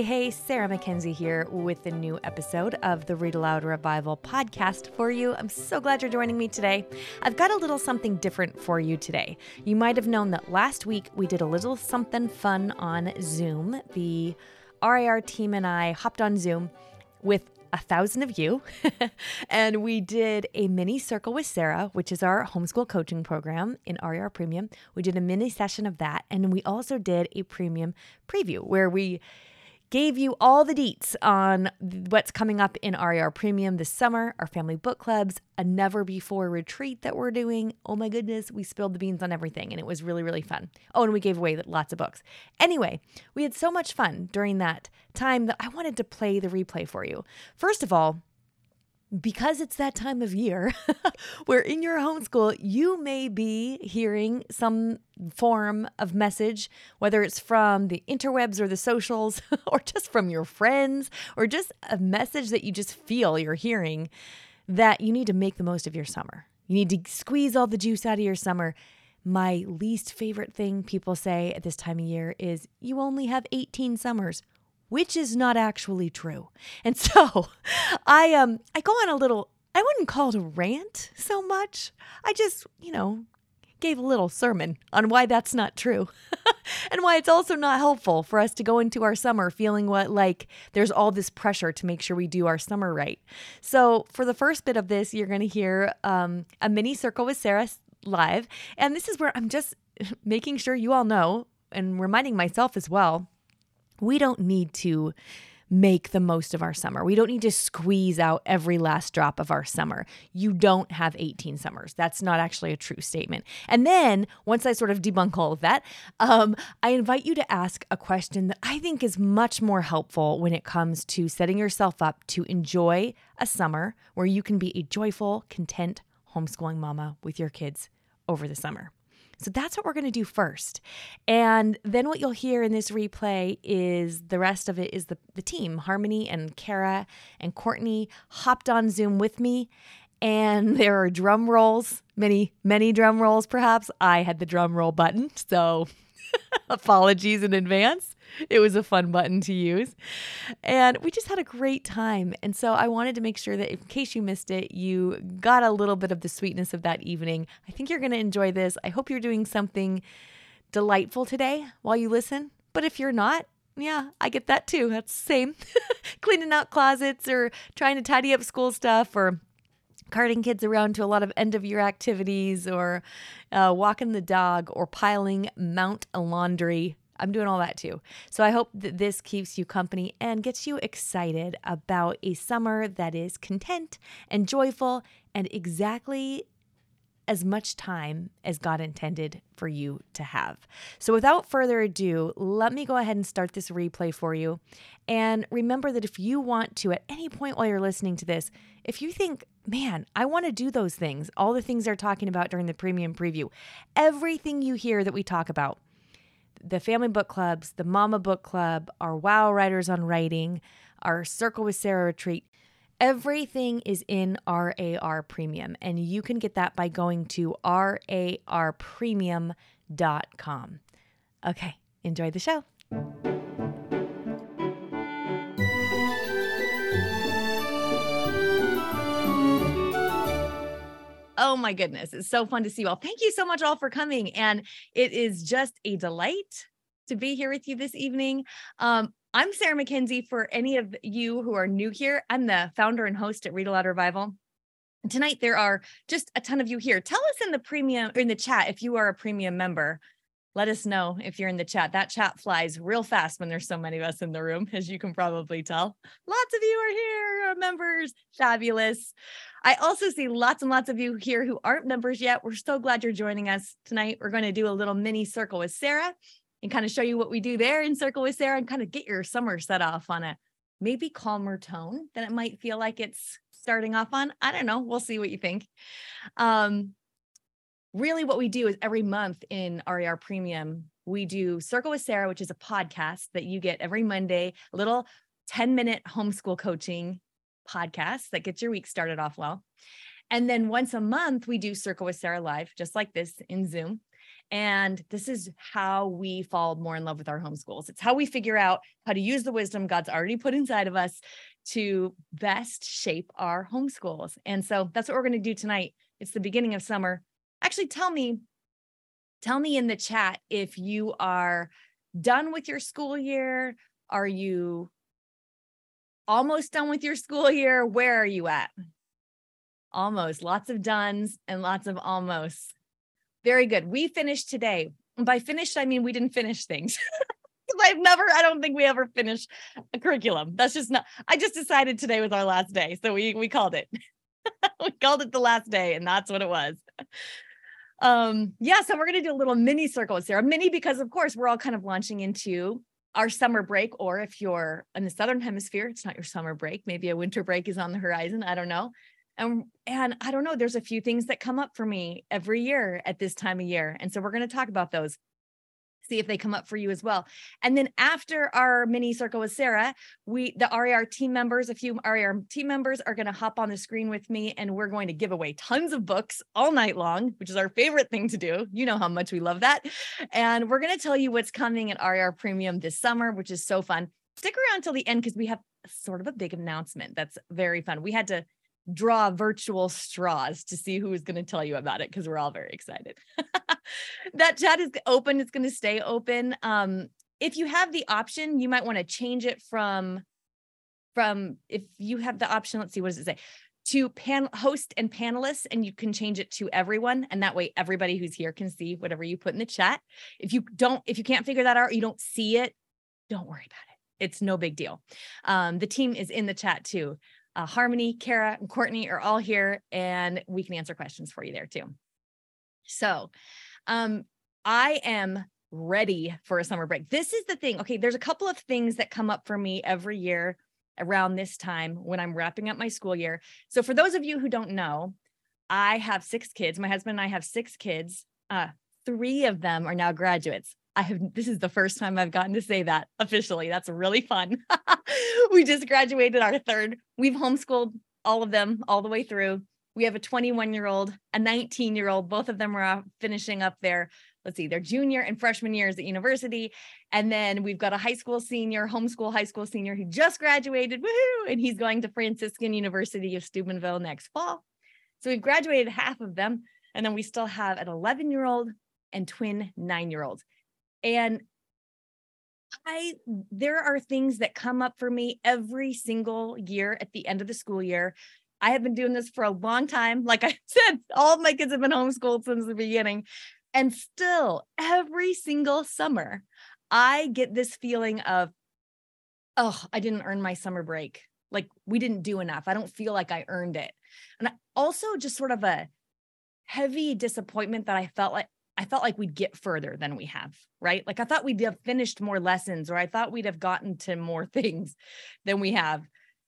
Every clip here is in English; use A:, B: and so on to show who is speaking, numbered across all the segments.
A: Hey, hey, Sarah McKenzie here with the new episode of the Read Aloud Revival podcast for you. I'm so glad you're joining me today. I've got a little something different for you today. You might have known that last week we did a little something fun on Zoom. The RAR team and I hopped on Zoom with a thousand of you. and we did a mini circle with Sarah, which is our homeschool coaching program in RAR Premium. We did a mini session of that. And we also did a premium preview where we gave you all the deets on what's coming up in RAR Premium this summer, our family book clubs, a never before retreat that we're doing. Oh my goodness, we spilled the beans on everything and it was really, really fun. Oh, and we gave away lots of books. Anyway, we had so much fun during that time that I wanted to play the replay for you. First of all, because it's that time of year where in your homeschool you may be hearing some form of message, whether it's from the interwebs or the socials, or just from your friends, or just a message that you just feel you're hearing that you need to make the most of your summer. You need to squeeze all the juice out of your summer. My least favorite thing people say at this time of year is you only have 18 summers which is not actually true. And so I um I go on a little I wouldn't call it a rant so much. I just, you know, gave a little sermon on why that's not true and why it's also not helpful for us to go into our summer feeling what like there's all this pressure to make sure we do our summer right. So for the first bit of this, you're going to hear um, a mini circle with Sarah live, and this is where I'm just making sure you all know and reminding myself as well we don't need to make the most of our summer. We don't need to squeeze out every last drop of our summer. You don't have 18 summers. That's not actually a true statement. And then once I sort of debunk all of that, um, I invite you to ask a question that I think is much more helpful when it comes to setting yourself up to enjoy a summer where you can be a joyful, content homeschooling mama with your kids over the summer. So that's what we're going to do first. And then what you'll hear in this replay is the rest of it is the, the team, Harmony and Kara and Courtney hopped on Zoom with me. And there are drum rolls, many, many drum rolls perhaps. I had the drum roll button. So apologies in advance. it was a fun button to use. And we just had a great time. And so I wanted to make sure that in case you missed it, you got a little bit of the sweetness of that evening. I think you're going to enjoy this. I hope you're doing something delightful today while you listen. But if you're not, yeah, I get that too. That's the same. Cleaning out closets or trying to tidy up school stuff or carting kids around to a lot of end of year activities or uh, walking the dog or piling mount laundry I'm doing all that too. So I hope that this keeps you company and gets you excited about a summer that is content and joyful and exactly as much time as God intended for you to have. So, without further ado, let me go ahead and start this replay for you. And remember that if you want to, at any point while you're listening to this, if you think, man, I want to do those things, all the things they're talking about during the premium preview, everything you hear that we talk about, the family book clubs, the mama book club, our wow writers on writing, our circle with Sarah retreat. Everything is in RAR Premium, and you can get that by going to rarpremium.com. Okay, enjoy the show. Oh my goodness. It's so fun to see you all. Thank you so much all for coming. And it is just a delight to be here with you this evening. Um, I'm Sarah McKenzie. For any of you who are new here, I'm the founder and host at Read Aloud Revival. Tonight there are just a ton of you here. Tell us in the premium in the chat if you are a premium member. Let us know if you're in the chat. That chat flies real fast when there's so many of us in the room, as you can probably tell. Lots of you are here, are members. Fabulous. I also see lots and lots of you here who aren't members yet. We're so glad you're joining us tonight. We're going to do a little mini circle with Sarah and kind of show you what we do there in Circle with Sarah and kind of get your summer set off on a maybe calmer tone than it might feel like it's starting off on. I don't know. We'll see what you think. Um, really, what we do is every month in RAR Premium, we do Circle with Sarah, which is a podcast that you get every Monday, a little 10 minute homeschool coaching podcast that gets your week started off well. And then once a month, we do Circle with Sarah Live, just like this in Zoom. And this is how we fall more in love with our homeschools. It's how we figure out how to use the wisdom God's already put inside of us to best shape our homeschools. And so that's what we're going to do tonight. It's the beginning of summer. Actually, tell me, tell me in the chat if you are done with your school year. Are you almost done with your school year? Where are you at? Almost. Lots of dones and lots of almost. Very good. We finished today. by finished, I mean we didn't finish things. I've never, I don't think we ever finished a curriculum. That's just not, I just decided today was our last day. So we we called it. we called it the last day, and that's what it was. Um, yeah, so we're gonna do a little mini circle with Sarah. Mini because of course we're all kind of launching into our summer break, or if you're in the southern hemisphere, it's not your summer break. Maybe a winter break is on the horizon. I don't know. And and I don't know, there's a few things that come up for me every year at this time of year. And so we're going to talk about those see if they come up for you as well. And then after our mini circle with Sarah, we the RAR team members, a few RAR team members are going to hop on the screen with me and we're going to give away tons of books all night long, which is our favorite thing to do. You know how much we love that. And we're going to tell you what's coming at RAR Premium this summer, which is so fun. Stick around till the end because we have sort of a big announcement that's very fun. We had to draw virtual straws to see who is going to tell you about it because we're all very excited. that chat is open. It's going to stay open. Um, if you have the option, you might want to change it from from if you have the option. Let's see, what does it say? To pan host and panelists, and you can change it to everyone, and that way everybody who's here can see whatever you put in the chat. If you don't, if you can't figure that out, you don't see it, don't worry about it. It's no big deal. Um, the team is in the chat too uh, Harmony, Kara, and Courtney are all here, and we can answer questions for you there too. So, um, I am ready for a summer break. This is the thing. Okay, there's a couple of things that come up for me every year around this time when I'm wrapping up my school year. So, for those of you who don't know, I have six kids. My husband and I have six kids. Uh, three of them are now graduates. I have this is the first time I've gotten to say that officially. That's really fun. we just graduated our third. We've homeschooled all of them all the way through. We have a 21 year old, a 19 year old. Both of them are finishing up their, let's see, their junior and freshman years at university. And then we've got a high school senior, homeschool high school senior who just graduated. Woohoo! And he's going to Franciscan University of Steubenville next fall. So we've graduated half of them. And then we still have an 11 year old and twin nine year olds. And I there are things that come up for me every single year at the end of the school year. I have been doing this for a long time. Like I said, all of my kids have been homeschooled since the beginning. And still, every single summer, I get this feeling of, oh, I didn't earn my summer break. Like we didn't do enough. I don't feel like I earned it. And also just sort of a heavy disappointment that I felt like I felt like we'd get further than we have, right? Like I thought we'd have finished more lessons or I thought we'd have gotten to more things than we have.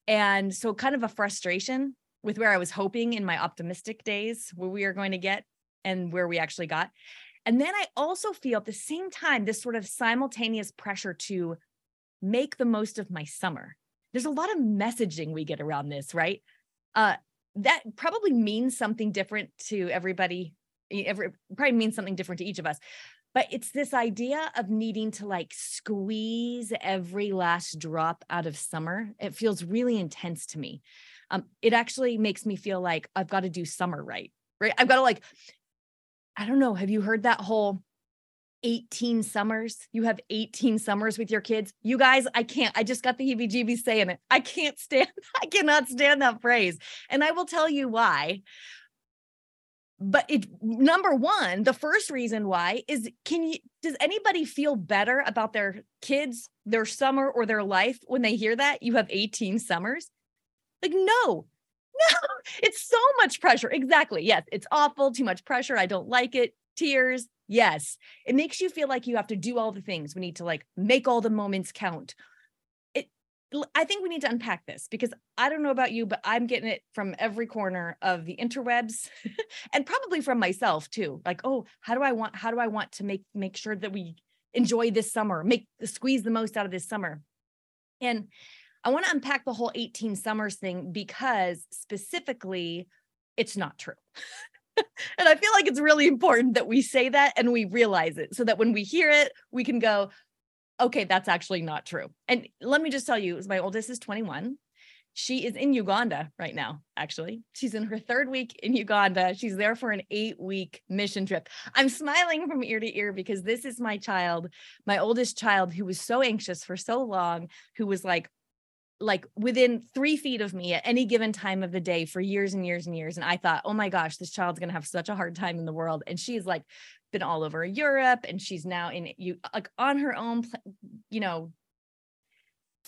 A: And so kind of a frustration with where I was hoping in my optimistic days where we are going to get and where we actually got. And then I also feel at the same time this sort of simultaneous pressure to make the most of my summer. There's a lot of messaging we get around this, right? Uh, that probably means something different to everybody every probably means something different to each of us. But it's this idea of needing to like squeeze every last drop out of summer. It feels really intense to me. Um, it actually makes me feel like i've got to do summer right right? I've got to like i don't know have you heard that whole 18 summers? You have 18 summers with your kids? You guys i can't i just got the heebie jeebies saying it. I can't stand i cannot stand that phrase. And i will tell you why but it number one the first reason why is can you does anybody feel better about their kids their summer or their life when they hear that? You have 18 summers? Like no no it's so much pressure. Exactly. Yes it's awful too much pressure. I don't like it. Tears. Yes. It makes you feel like you have to do all the things. We need to like make all the moments count I think we need to unpack this because I don't know about you, but I'm getting it from every corner of the interwebs and probably from myself too. Like, oh, how do I want how do I want to make make sure that we enjoy this summer, make squeeze the most out of this summer? And I want to unpack the whole 18 summers thing because specifically it's not true. and I feel like it's really important that we say that and we realize it so that when we hear it, we can go, okay, that's actually not true. And let me just tell you, my oldest is 21. She is in Uganda right now, actually. She's in her third week in Uganda. She's there for an eight week mission trip. I'm smiling from ear to ear because this is my child, my oldest child, who was so anxious for so long, who was like, like within three feet of me at any given time of the day for years and years and years. And I thought, oh my gosh, this child's going to have such a hard time in the world. And she's like been all over Europe and she's now in you like on her own, you know,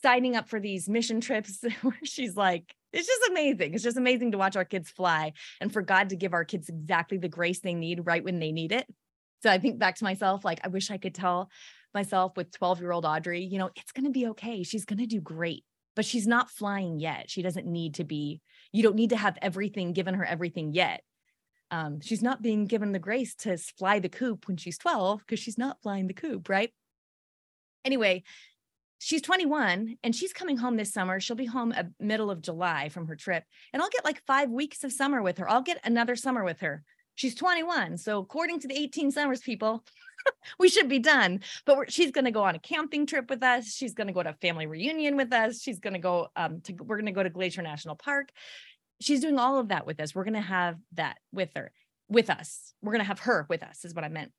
A: signing up for these mission trips where she's like, it's just amazing. It's just amazing to watch our kids fly and for God to give our kids exactly the grace they need right when they need it. So I think back to myself, like, I wish I could tell myself with 12 year old Audrey, you know, it's going to be okay. She's going to do great but she's not flying yet. She doesn't need to be, you don't need to have everything given her everything yet. Um, she's not being given the grace to fly the coop when she's 12 because she's not flying the coop, right? Anyway, she's 21 and she's coming home this summer. She'll be home at middle of July from her trip. And I'll get like five weeks of summer with her. I'll get another summer with her. She's 21. So according to the 18 summers people, we should be done. But she's going to go on a camping trip with us. She's going to go to a family reunion with us. She's going to go um to we're going to go to Glacier National Park. She's doing all of that with us. We're going to have that with her, with us. We're going to have her with us is what I meant.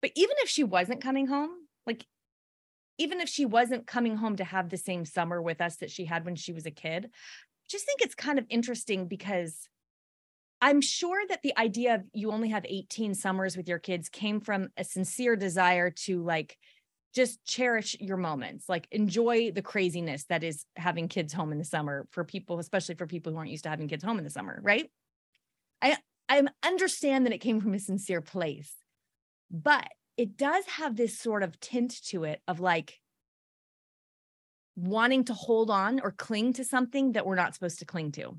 A: But even if she wasn't coming home, like even if she wasn't coming home to have the same summer with us that she had when she was a kid, just think it's kind of interesting because I'm sure that the idea of you only have 18 summers with your kids came from a sincere desire to like just cherish your moments, like enjoy the craziness that is having kids home in the summer for people, especially for people who aren't used to having kids home in the summer, right? I I understand that it came from a sincere place, but it does have this sort of tint to it of like wanting to hold on or cling to something that we're not supposed to cling to.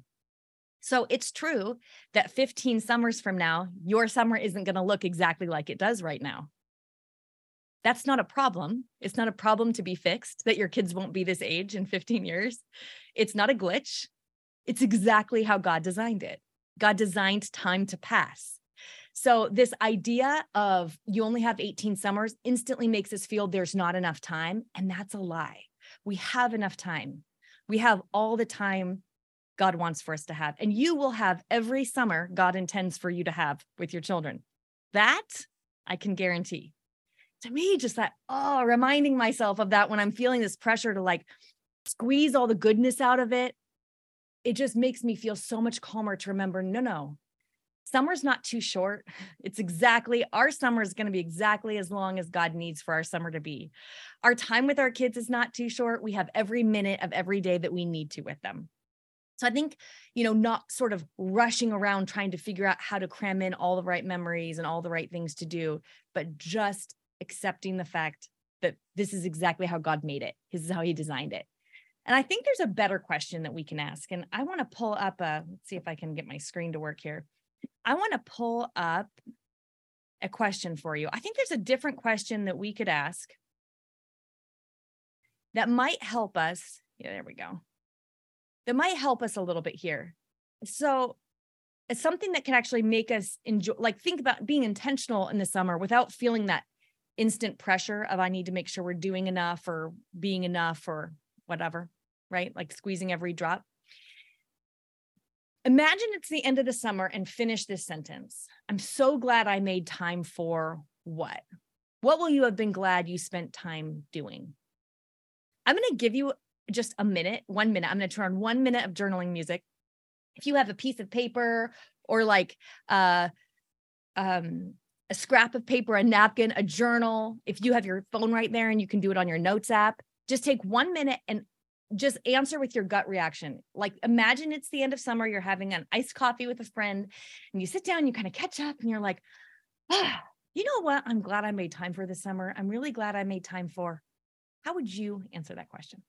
A: So it's true that 15 summers from now, your summer isn't going to look exactly like it does right now. That's not a problem. It's not a problem to be fixed that your kids won't be this age in 15 years. It's not a glitch. It's exactly how God designed it. God designed time to pass. So, this idea of you only have 18 summers instantly makes us feel there's not enough time. And that's a lie. We have enough time. We have all the time God wants for us to have. And you will have every summer God intends for you to have with your children. That I can guarantee. To me, just that, oh, reminding myself of that when I'm feeling this pressure to like squeeze all the goodness out of it, it just makes me feel so much calmer to remember no, no, summer's not too short. It's exactly our summer is going to be exactly as long as God needs for our summer to be. Our time with our kids is not too short. We have every minute of every day that we need to with them. So I think, you know, not sort of rushing around trying to figure out how to cram in all the right memories and all the right things to do, but just accepting the fact that this is exactly how God made it. This is how he designed it. And I think there's a better question that we can ask. And I want to pull up a, let's see if I can get my screen to work here. I want to pull up a question for you. I think there's a different question that we could ask that might help us. Yeah, there we go that might help us a little bit here. So it's something that can actually make us enjoy, like think about being intentional in the summer without feeling that instant pressure of I need to make sure we're doing enough or being enough or whatever, right? Like squeezing every drop. Imagine it's the end of the summer and finish this sentence. I'm so glad I made time for what? What will you have been glad you spent time doing? I'm going to give you just a minute, one minute. I'm going to turn on one minute of journaling music. If you have a piece of paper or like uh, um, a scrap of paper, a napkin, a journal, if you have your phone right there and you can do it on your notes app, just take one minute and just answer with your gut reaction. Like imagine it's the end of summer, you're having an iced coffee with a friend, and you sit down, you kind of catch up, and you're like, ah, you know what? I'm glad I made time for this summer. I'm really glad I made time for. How would you answer that question?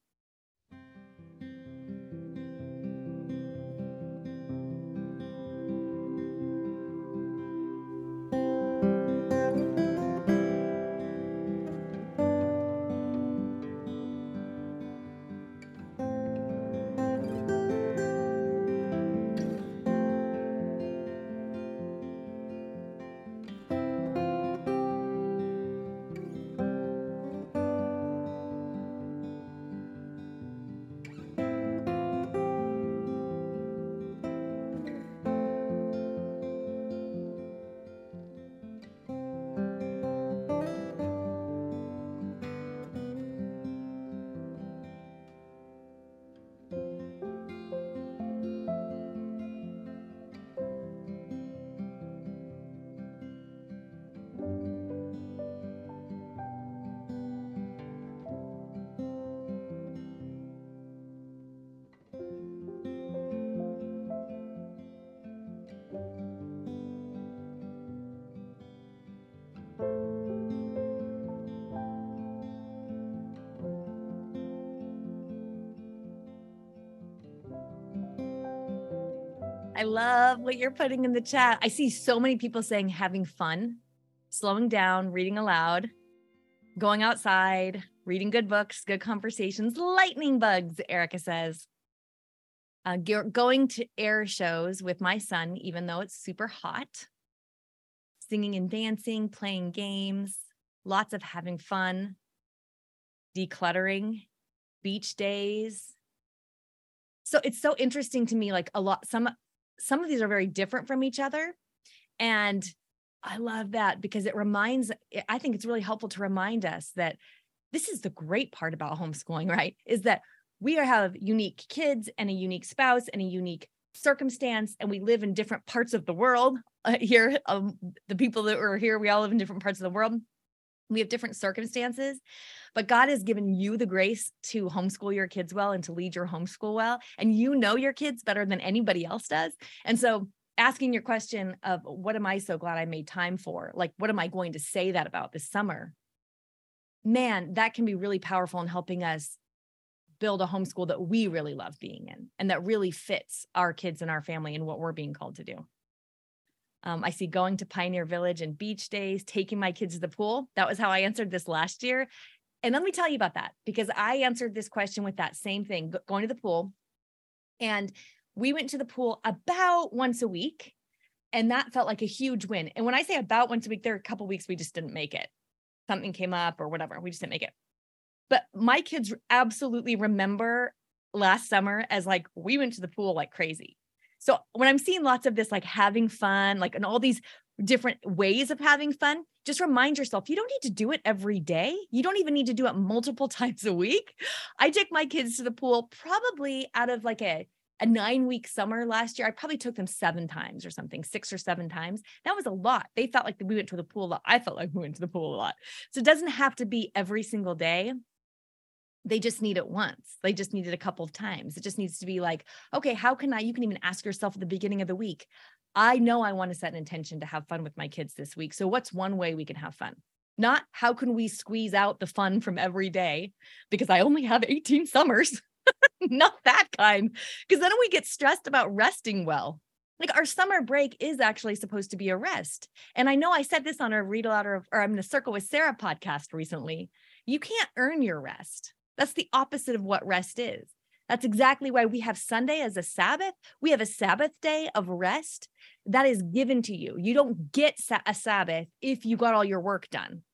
A: I love what you're putting in the chat. I see so many people saying having fun, slowing down, reading aloud, going outside, reading good books, good conversations, lightning bugs, Erica says. Uh, going to air shows with my son, even though it's super hot, singing and dancing, playing games, lots of having fun, decluttering, beach days. So it's so interesting to me, like a lot, some some of these are very different from each other. And I love that because it reminds, I think it's really helpful to remind us that this is the great part about homeschooling, right? Is that we have unique kids and a unique spouse and a unique circumstance, and we live in different parts of the world. Uh, here, um, the people that are here, we all live in different parts of the world. We have different circumstances, but God has given you the grace to homeschool your kids well and to lead your homeschool well. And you know your kids better than anybody else does. And so, asking your question of what am I so glad I made time for? Like, what am I going to say that about this summer? Man, that can be really powerful in helping us build a homeschool that we really love being in and that really fits our kids and our family and what we're being called to do. Um, I see going to Pioneer Village and beach days, taking my kids to the pool. That was how I answered this last year. And let me tell you about that because I answered this question with that same thing going to the pool. And we went to the pool about once a week. And that felt like a huge win. And when I say about once a week, there are a couple weeks we just didn't make it. Something came up or whatever. We just didn't make it. But my kids absolutely remember last summer as like we went to the pool like crazy. So when I'm seeing lots of this, like having fun, like and all these different ways of having fun, just remind yourself you don't need to do it every day. You don't even need to do it multiple times a week. I take my kids to the pool probably out of like a a nine week summer last year, I probably took them seven times or something, six or seven times. That was a lot. They felt like we went to the pool a lot. I felt like we went to the pool a lot. So it doesn't have to be every single day they just need it once. They just need it a couple of times. It just needs to be like, okay, how can I? You can even ask yourself at the beginning of the week, I know I want to set an intention to have fun with my kids this week. So, what's one way we can have fun? Not how can we squeeze out the fun from every day because I only have 18 summers. Not that kind. Because then we get stressed about resting well. Like our summer break is actually supposed to be a rest. And I know I said this on a read aloud or, or I'm in a circle with Sarah podcast recently. You can't earn your rest. That's the opposite of what rest is. That's exactly why we have Sunday as a Sabbath. We have a Sabbath day of rest that is given to you. You don't get a Sabbath if you got all your work done.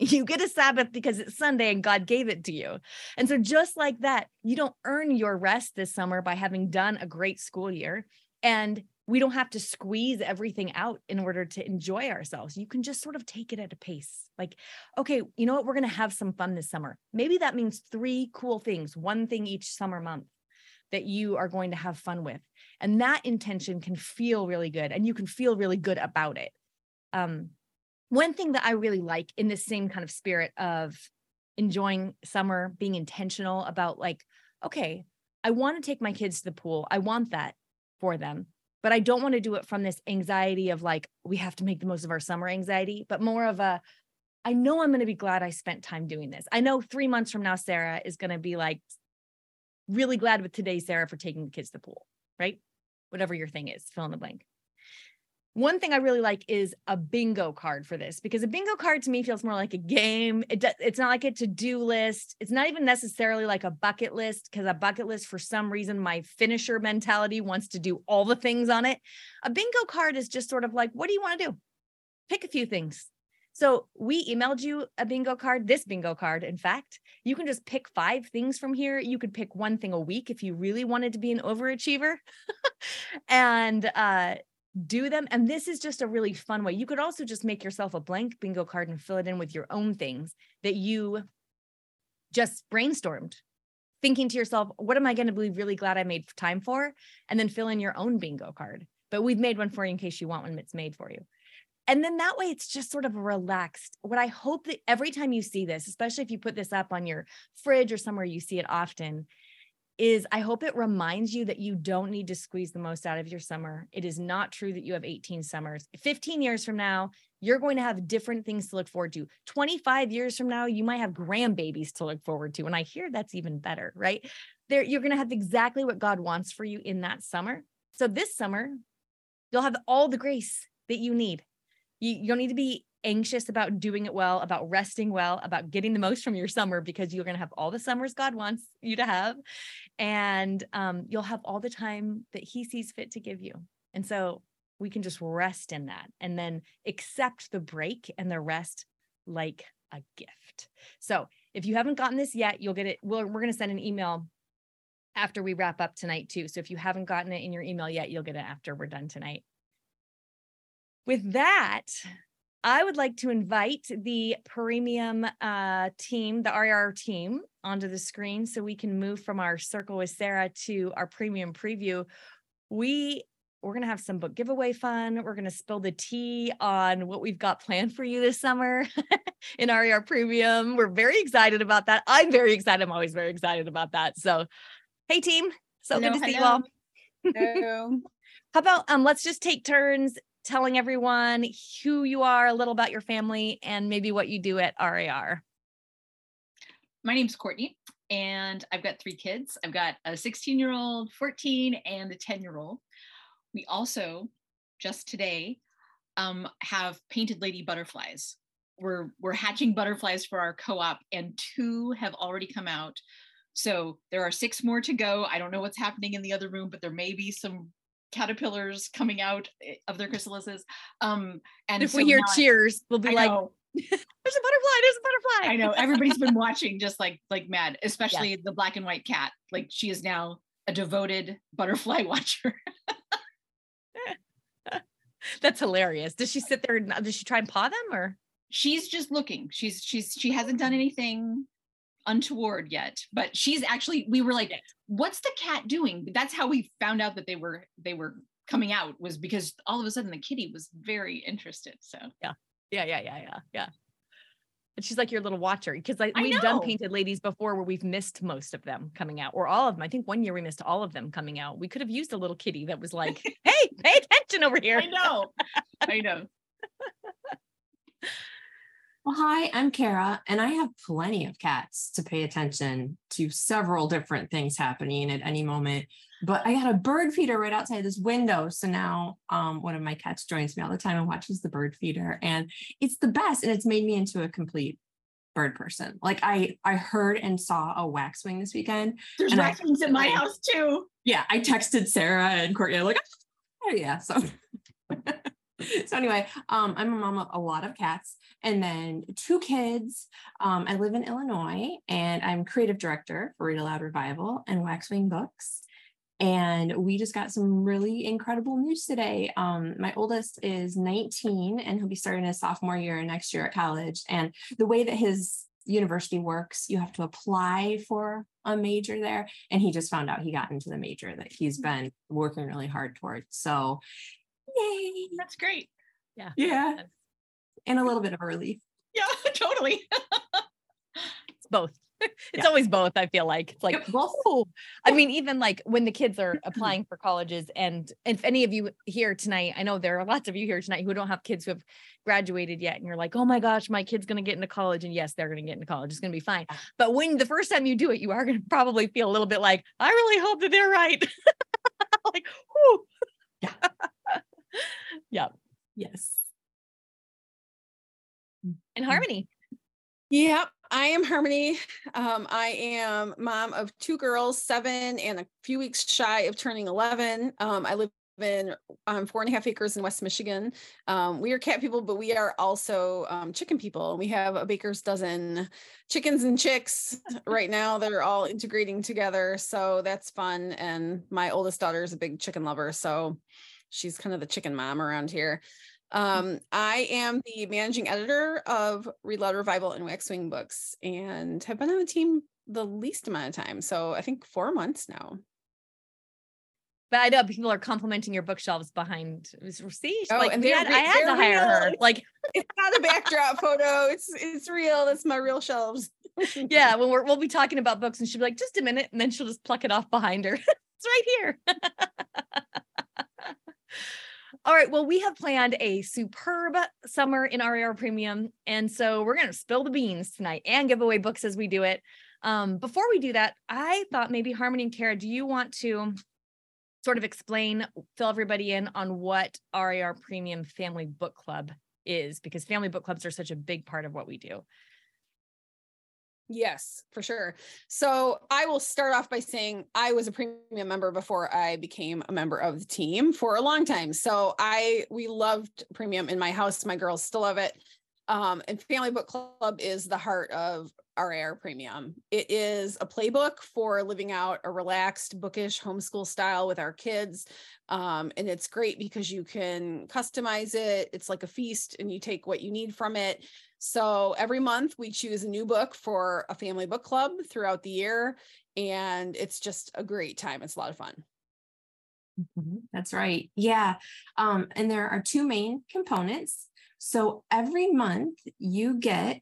A: You get a Sabbath because it's Sunday and God gave it to you. And so, just like that, you don't earn your rest this summer by having done a great school year. And we don't have to squeeze everything out in order to enjoy ourselves. You can just sort of take it at a pace. Like, okay, you know what? We're going to have some fun this summer. Maybe that means three cool things, one thing each summer month that you are going to have fun with. And that intention can feel really good and you can feel really good about it. Um, one thing that I really like in this same kind of spirit of enjoying summer, being intentional about like, okay, I want to take my kids to the pool. I want that for them but I don't want to do it from this anxiety of like, we have to make the most of our summer anxiety, but more of a, I know I'm going to be glad I spent time doing this. I know three months from now, Sarah is going to be like, really glad with today, Sarah, for taking the kids to the pool, right? Whatever your thing is, fill in the blank. One thing I really like is a bingo card for this because a bingo card to me feels more like a game. It does, it's not like a to-do list. It's not even necessarily like a bucket list because a bucket list for some reason my finisher mentality wants to do all the things on it. A bingo card is just sort of like what do you want to do? Pick a few things. So we emailed you a bingo card, this bingo card, in fact. You can just pick five things from here. You could pick one thing a week if you really wanted to be an overachiever. and uh, do them. And this is just a really fun way. You could also just make yourself a blank bingo card and fill it in with your own things that you just brainstormed, thinking to yourself, what am I going to be really glad I made time for? And then fill in your own bingo card. But we've made one for you in case you want one that's made for you. And then that way it's just sort of relaxed. What I hope that every time you see this, especially if you put this up on your fridge or somewhere you see it often, is I hope it reminds you that you don't need to squeeze the most out of your summer. It is not true that you have 18 summers. 15 years from now, you're going to have different things to look forward to. 25 years from now, you might have grandbabies to look forward to. And I hear that's even better, right? There, you're going to have exactly what God wants for you in that summer. so this summer, you'll have all the grace that you need. You, you don't need to be anxious about doing it well, about resting well, about getting the most from your summer because you're going to have all the summers God wants you to have. And um, you'll have all the time that He sees fit to give you. And so we can just rest in that and then accept the break and the rest like a gift. So if you haven't gotten this yet, you'll get it. We're, we're going to send an email after we wrap up tonight, too. So if you haven't gotten it in your email yet, you'll get it after we're done tonight. With that, I would like to invite the premium uh, team, the RAR team, onto the screen so we can move from our circle with Sarah to our premium preview. We we're going to have some book giveaway fun. We're going to spill the tea on what we've got planned for you this summer in RAR Premium. We're very excited about that. I'm very excited. I'm always very excited about that. So, hey team, so hello, good to see you all. How about um let's just take turns telling everyone who you are, a little about your family, and maybe what you do at RAR.
B: My name's Courtney, and I've got three kids. I've got a 16 year old, 14, and a 10 year old. We also, just today, um, have painted lady butterflies. We're, we're hatching butterflies for our co op, and two have already come out. So there are six more to go. I don't know what's happening in the other room, but there may be some caterpillars coming out eh, of their chrysalises. Um,
A: and if so we hear cheers, we'll be I like, know. "There's a butterfly! There's a butterfly!"
B: I know everybody's been watching just like like mad, especially yeah. the black and white cat. Like she is now a devoted butterfly watcher.
A: That's hilarious. Does she sit there? And, does she try and paw them or?
B: She's just looking. She's she's she hasn't done anything untoward yet but she's actually we were like what's the cat doing? That's how we found out that they were they were coming out was because all of a sudden the kitty was very interested so.
A: Yeah. Yeah yeah yeah yeah yeah. And she's like your little watcher because like we've done painted ladies before where we've missed most of them coming out or all of them. I think one year we missed all of them coming out. We could have used a little kitty that was like hey pay attention over here.
B: I know. I know
C: Well, hi, I'm Kara, and I have plenty of cats to pay attention to several different things happening at any moment. But I got a bird feeder right outside this window. So now um, one of my cats joins me all the time and watches the bird feeder. And it's the best. And it's made me into a complete bird person. Like I I heard and saw a waxwing this weekend.
B: There's waxwings in my house too.
C: Yeah. I texted Sarah and Courtney, like, oh yeah. So so anyway, um, I'm a mom of a lot of cats and then two kids. Um, I live in Illinois and I'm creative director for Read Aloud Revival and Waxwing Books. And we just got some really incredible news today. Um, my oldest is 19 and he'll be starting his sophomore year next year at college. And the way that his university works, you have to apply for a major there. And he just found out he got into the major that he's been working really hard towards. So
B: Yay. That's great.
C: Yeah. Yeah. And a little bit of a relief.
B: Yeah, totally.
A: it's both. It's yeah. always both, I feel like. It's like, oh, I mean, even like when the kids are applying for colleges, and if any of you here tonight, I know there are lots of you here tonight who don't have kids who have graduated yet, and you're like, oh my gosh, my kid's going to get into college. And yes, they're going to get into college. It's going to be fine. But when the first time you do it, you are going to probably feel a little bit like, I really hope that they're right. like, whoo. Yeah. yeah.
C: Yes.
A: And Harmony.
D: Yep, I am Harmony. Um, I am mom of two girls, seven and a few weeks shy of turning 11. Um, I live in um, four and a half acres in West Michigan. Um, we are cat people, but we are also um, chicken people. We have a baker's dozen chickens and chicks right now. They're all integrating together. So that's fun. And my oldest daughter is a big chicken lover. So she's kind of the chicken mom around here. Mm. Um, I am the managing editor of Read Aloud Revival and Waxwing Books and have been on the team the least amount of time. So I think four months now.
A: But I know people are complimenting your bookshelves behind. See, oh, like, and had, I had to hire real. her. Like,
D: it's not a backdrop photo. It's it's real. That's my real shelves.
A: yeah, when we're, we'll be talking about books, and she'll be like, "Just a minute," and then she'll just pluck it off behind her. it's right here. All right. Well, we have planned a superb summer in RAR Premium. And so we're going to spill the beans tonight and give away books as we do it. Um, before we do that, I thought maybe Harmony and Kara, do you want to sort of explain, fill everybody in on what RAR Premium Family Book Club is, because family book clubs are such a big part of what we do.
D: Yes, for sure. So I will start off by saying I was a premium member before I became a member of the team for a long time. So I we loved premium in my house. My girls still love it. Um, and Family Book Club is the heart of RAR Premium. It is a playbook for living out a relaxed, bookish homeschool style with our kids. Um, and it's great because you can customize it. It's like a feast, and you take what you need from it. So every month we choose a new book for a family book club throughout the year. And it's just a great time. It's a lot of fun.
C: Mm-hmm. That's right. Yeah. Um, and there are two main components. So every month you get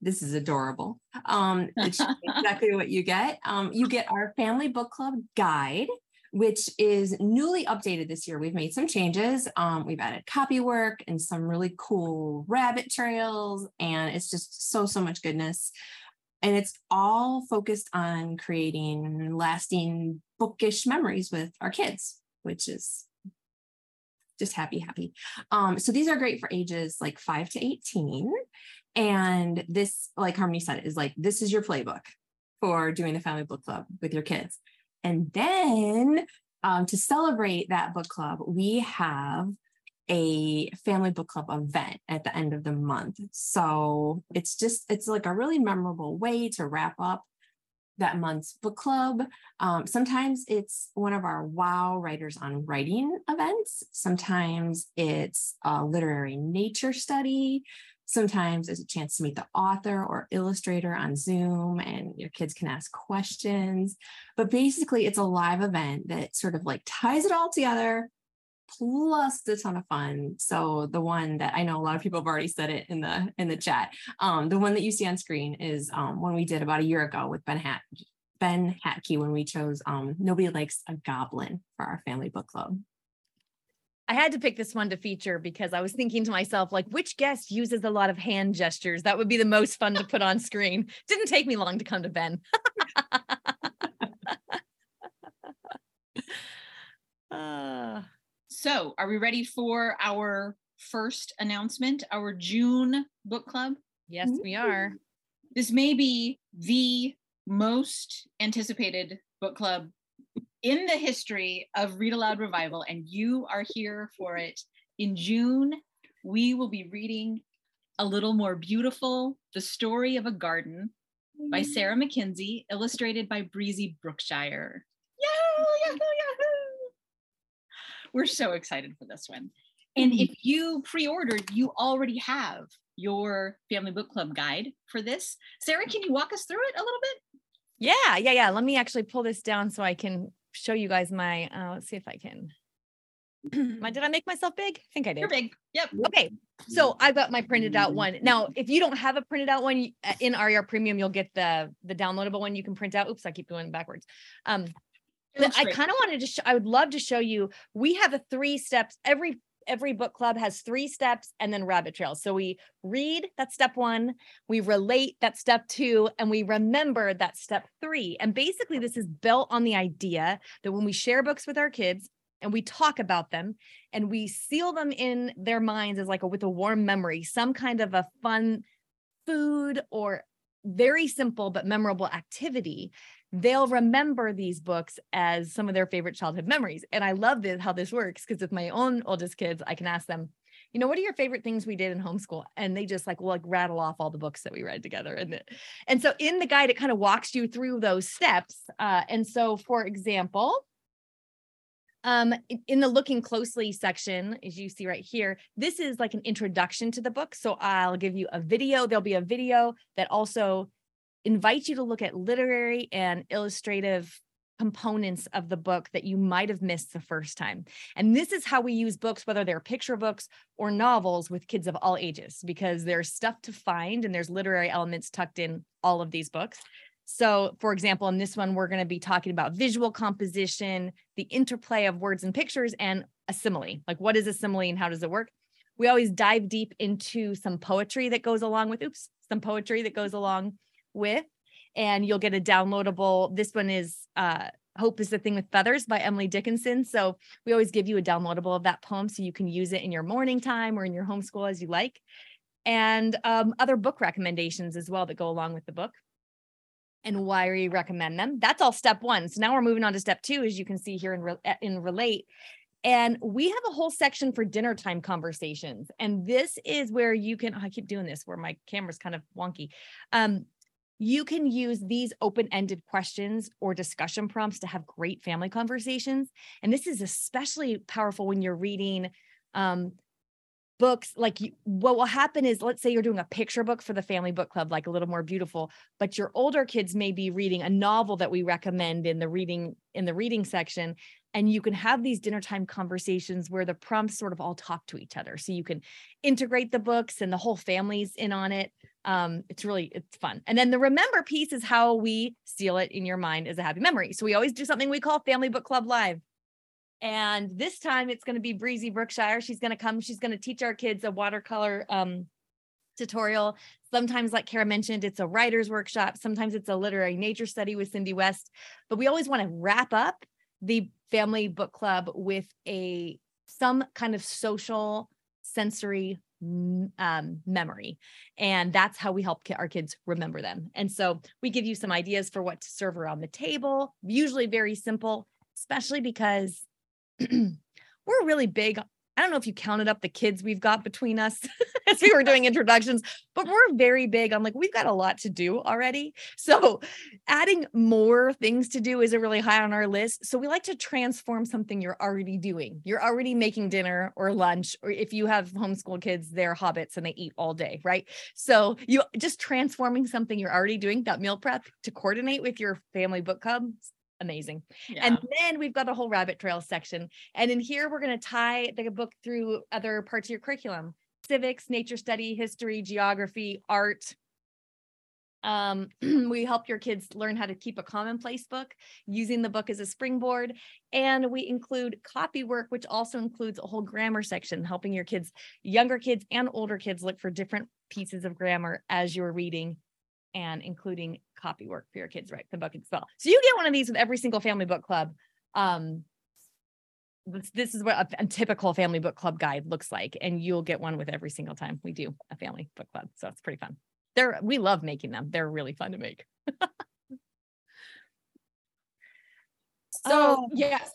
C: this is adorable. Um, it's exactly what you get. Um, you get our family book club guide, which is newly updated this year. We've made some changes. Um, we've added copy work and some really cool rabbit trails, and it's just so, so much goodness. And it's all focused on creating lasting bookish memories with our kids, which is just happy, happy. Um, so these are great for ages like five to 18. And this, like Harmony said, is like, this is your playbook for doing the family book club with your kids. And then um, to celebrate that book club, we have a family book club event at the end of the month. So it's just, it's like a really memorable way to wrap up that month's book club. Um, sometimes it's one of our wow writers on writing events. Sometimes it's a literary nature study. Sometimes it's a chance to meet the author or illustrator on Zoom and your kids can ask questions. But basically, it's a live event that sort of like ties it all together plus a ton of fun. So the one that I know a lot of people have already said it in the in the chat. Um, the one that you see on screen is um, one we did about a year ago with Ben Hat Ben Hatke when we chose um, Nobody Likes a Goblin for our family book club.
A: I had to pick this one to feature because I was thinking to myself, like, which guest uses a lot of hand gestures? That would be the most fun to put on screen. Didn't take me long to come to Ben.
B: uh. So, are we ready for our first announcement, our June book club?
A: Yes, we are.
B: This may be the most anticipated book club in the history of Read Aloud Revival, and you are here for it. In June, we will be reading A Little More Beautiful The Story of a Garden by mm-hmm. Sarah McKenzie, illustrated by Breezy Brookshire. Yahoo, yahoo, yahoo! We're so excited for this one. And if you pre ordered, you already have your family book club guide for this. Sarah, can you walk us through it a little bit?
A: Yeah, yeah, yeah. Let me actually pull this down so I can show you guys my, uh, let's see if I can. my, did I make myself big? I think I did.
B: You're big. Yep.
A: Okay. So I've got my printed out one. Now, if you don't have a printed out one uh, in RAR Premium, you'll get the the downloadable one you can print out. Oops, I keep going backwards. Um, I kind of wanted to. Sh- I would love to show you. We have a three steps. Every every book club has three steps and then rabbit trails. So we read that step one, we relate that step two, and we remember that step three. And basically, this is built on the idea that when we share books with our kids and we talk about them and we seal them in their minds as like a, with a warm memory, some kind of a fun food or very simple but memorable activity they'll remember these books as some of their favorite childhood memories. And I love this how this works because with my own oldest kids, I can ask them, you know, what are your favorite things we did in homeschool? And they just like like rattle off all the books that we read together. And and so in the guide, it kind of walks you through those steps. Uh, and so, for example, um, in the looking closely section, as you see right here, this is like an introduction to the book. So I'll give you a video. There'll be a video that also invite you to look at literary and illustrative components of the book that you might have missed the first time. And this is how we use books, whether they're picture books or novels with kids of all ages, because there's stuff to find and there's literary elements tucked in all of these books. So, for example, in this one, we're going to be talking about visual composition, the interplay of words and pictures, and a simile. Like, what is a simile and how does it work? We always dive deep into some poetry that goes along with, oops, some poetry that goes along with and you'll get a downloadable this one is uh Hope is the Thing with Feathers by Emily Dickinson. So we always give you a downloadable of that poem so you can use it in your morning time or in your homeschool as you like. And um, other book recommendations as well that go along with the book and why we recommend them. That's all step one. So now we're moving on to step two, as you can see here in, re- in Relate. And we have a whole section for dinner time conversations. And this is where you can, oh, I keep doing this where my camera's kind of wonky. Um, you can use these open ended questions or discussion prompts to have great family conversations. And this is especially powerful when you're reading um, books. Like, you, what will happen is, let's say you're doing a picture book for the family book club, like a little more beautiful, but your older kids may be reading a novel that we recommend in the reading in the reading section and you can have these dinner time conversations where the prompts sort of all talk to each other. So you can integrate the books and the whole family's in on it. Um, it's really it's fun. And then the remember piece is how we seal it in your mind as a happy memory. So we always do something we call family book club live and this time it's going to be breezy brookshire. She's going to come she's going to teach our kids a watercolor um, tutorial. Sometimes like kara mentioned it's a writer's workshop. Sometimes it's a literary nature study with cindy west. But we always want to wrap up the family book club with a some kind of social sensory um, memory. And that's how we help our kids remember them. And so we give you some ideas for what to serve around the table. Usually very simple especially because we're really big I don't know if you counted up the kids we've got between us as we were doing introductions, but we're very big on like, we've got a lot to do already. So adding more things to do isn't really high on our list. So we like to transform something you're already doing. You're already making dinner or lunch, or if you have homeschool kids, they're hobbits and they eat all day, right? So you just transforming something you're already doing, that meal prep to coordinate with your family book club amazing. Yeah. And then we've got a whole rabbit trail section. And in here, we're going to tie the book through other parts of your curriculum civics, nature study, history, geography, art. Um, we help your kids learn how to keep a commonplace book using the book as a springboard. And we include copy work, which also includes a whole grammar section, helping your kids, younger kids and older kids, look for different pieces of grammar as you're reading and including copy work for your kids write the book spell. So you get one of these with every single family book club. Um, this, this is what a, a, typical family book club guide looks like, and you'll get one with every single time we do a family book club. So it's pretty fun. They're we love making them. They're really fun to make.
D: so oh. yes,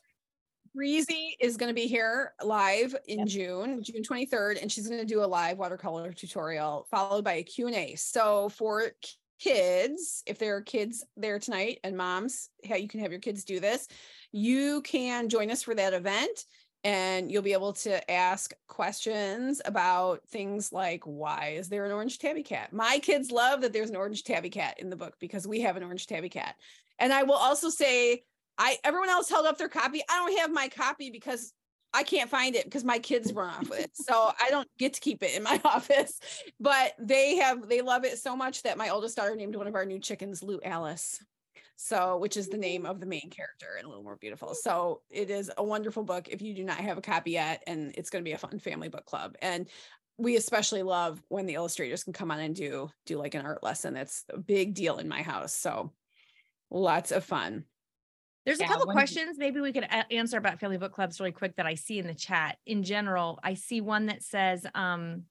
D: Breezy is going to be here live in yep. June, June 23rd, and she's going to do a live watercolor tutorial followed by a Q&A. So for kids, if there are kids there tonight and moms, how you can have your kids do this, you can join us for that event and you'll be able to ask questions about things like why is there an orange tabby cat? My kids love that there's an orange tabby cat in the book because we have an orange tabby cat. And i will also say i everyone else held up their copy. I don't have my copy because I can't find it because my kids run off with it. So I don't get to keep it in my office. But they have they love it so much that my oldest daughter named one of our new chickens Lou Alice. So, which is the name of the main character and a little more beautiful. So, it is a wonderful book if you do not have a copy yet, and it's going to be a fun family book club. And we especially love when the illustrators can come on and do do like an art lesson. That's a big deal in my house. So, lots of fun.
A: There's yeah, a couple questions maybe we could answer about family book clubs really quick that I see in the chat. In general, I see one that says, um,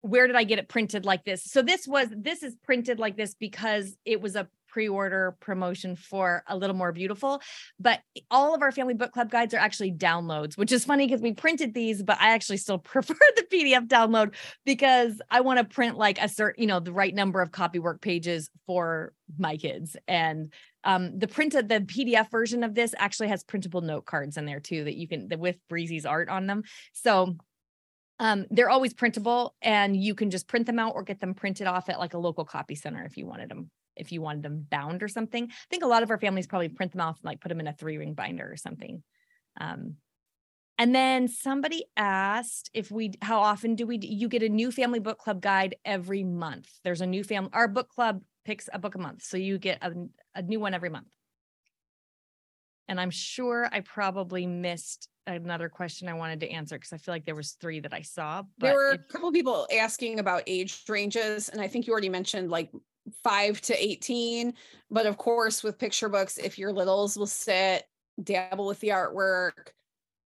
A: where did I get it printed like this? So this was this is printed like this because it was a pre-order promotion for a little more beautiful but all of our family book club guides are actually downloads which is funny because we printed these but i actually still prefer the pdf download because i want to print like a certain you know the right number of copywork pages for my kids. And um, the printed the pdf version of this actually has printable note cards in there too that you can with breezy's art on them. So um, they're always printable and you can just print them out or get them printed off at like a local copy center if you wanted them if you wanted them bound or something. I think a lot of our families probably print them off and like put them in a three ring binder or something. Um, and then somebody asked if we, how often do we, you get a new family book club guide every month. There's a new family, our book club picks a book a month. So you get a, a new one every month. And I'm sure I probably missed another question I wanted to answer because I feel like there was three that I saw.
D: there were a couple people asking about age ranges, and I think you already mentioned like five to 18. But of course, with picture books, if your littles will sit, dabble with the artwork,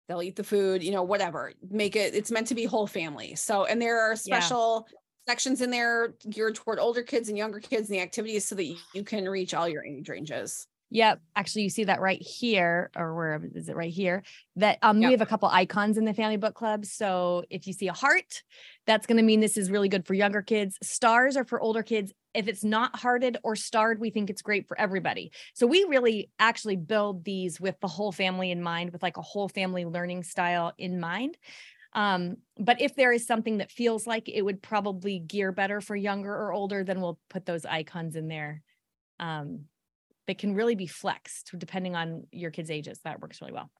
D: they'll eat the food, you know, whatever, make it, it's meant to be whole family. So, and there are special yeah. sections in there geared toward older kids and younger kids and the activities so that you, can reach all your age ranges.
A: Yep. Actually, you see that right here, or where is it right here? That um, yep. we have a couple icons in the family book club. So if you see a heart, that's going to mean this is really good for younger kids. Stars are for older kids. If it's not hearted or starred, we think it's great for everybody. So we really actually build these with the whole family in mind, with like a whole family learning style in mind. Um, but if there is something that feels like it would probably gear better for younger or older, then we'll put those icons in there. Um, that can really be flexed depending on your kids' ages. That works really well.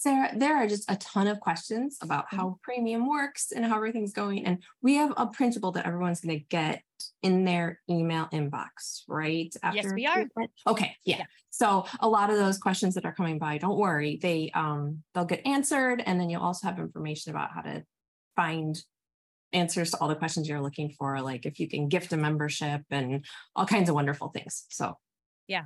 C: Sarah, there are just a ton of questions about mm-hmm. how premium works and how everything's going. And we have a principle that everyone's going to get in their email inbox, right?
A: After yes, we are.
C: Okay, yeah. yeah. So a lot of those questions that are coming by, don't worry, they um they'll get answered, and then you'll also have information about how to find answers to all the questions you're looking for, like if you can gift a membership and all kinds of wonderful things. So
A: yeah.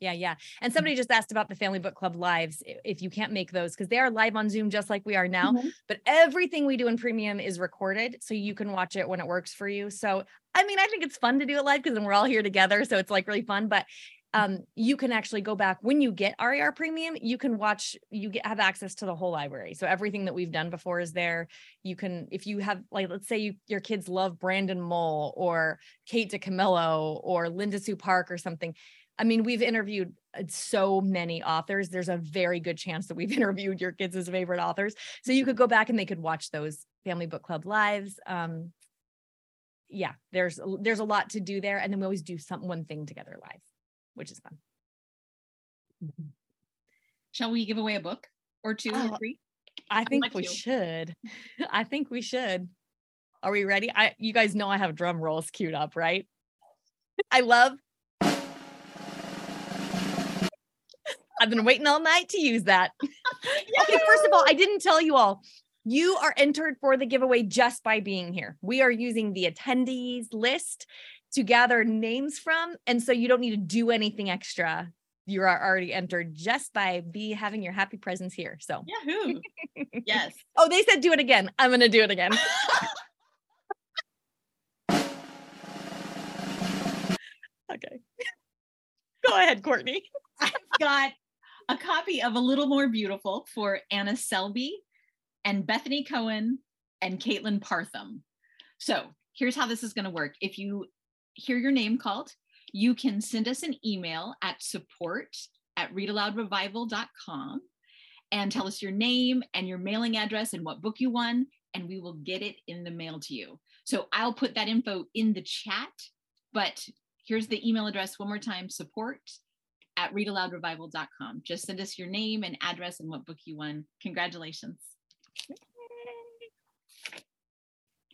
A: Yeah, yeah. And somebody just asked about the Family Book Club lives. If you can't make those, because they are live on Zoom just like we are now, mm-hmm. but everything we do in premium is recorded. So you can watch it when it works for you. So, I mean, I think it's fun to do it live because then we're all here together. So it's like really fun. But um, you can actually go back when you get RAR Premium. You can watch. You get have access to the whole library. So everything that we've done before is there. You can, if you have, like, let's say you your kids love Brandon Mull or Kate DiCamillo or Linda Sue Park or something. I mean, we've interviewed uh, so many authors. There's a very good chance that we've interviewed your kids' favorite authors. So you could go back and they could watch those Family Book Club lives. Um, yeah, there's there's a lot to do there, and then we always do some one thing together live, which is fun.
B: Mm-hmm. Shall we give away a book or two or oh, three?
A: I think we you. should. I think we should. Are we ready? I you guys know I have drum rolls queued up, right? I love I've been waiting all night to use that. okay, first of all, I didn't tell you all. You are entered for the giveaway just by being here. We are using the attendees list to gather names from. And so you don't need to do anything extra. You are already entered just by be having your happy presence here. So
B: Yahoo. yes.
A: oh, they said do it again. I'm gonna do it again. okay. Go ahead, Courtney.
B: I've got a copy of A Little More Beautiful for Anna Selby and Bethany Cohen and Caitlin Partham. So here's how this is going to work. If you hear your name called, you can send us an email at support at readaloudrevival.com and tell us your name and your mailing address and what book you won, and we will get it in the mail to you. So I'll put that info in the chat, but here's the email address one more time support at readaloudrevival.com. Just send us your name and address and what book you won. Congratulations.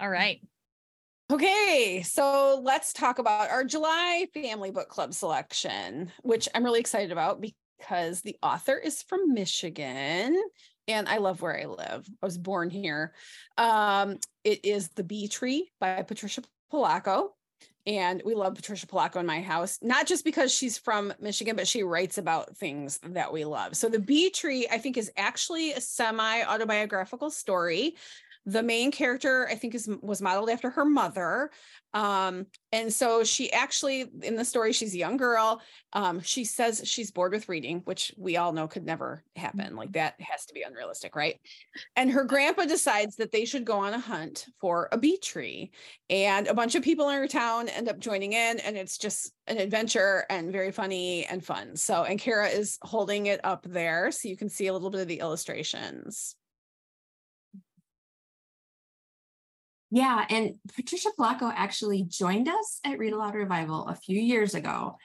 A: All right.
D: Okay, so let's talk about our July Family Book Club selection, which I'm really excited about because the author is from Michigan and I love where I live. I was born here. Um, it is The Bee Tree by Patricia Polacco and we love Patricia Polacco in my house, not just because she's from Michigan, but she writes about things that we love. So the Bee Tree, I think, is actually a semi-autobiographical story the main character i think is was modeled after her mother um, and so she actually in the story she's a young girl um, she says she's bored with reading which we all know could never happen like mm-hmm. that has to be unrealistic right? And her grandpa decides that they should go on a hunt for a bee tree and a bunch of people in her town end up joining in and it's just an adventure and very funny and fun. So and kara is holding it up there so you can see a little bit of the illustrations
C: Yeah, and Patricia Polacco actually joined us at Read Aloud Revival a few years ago.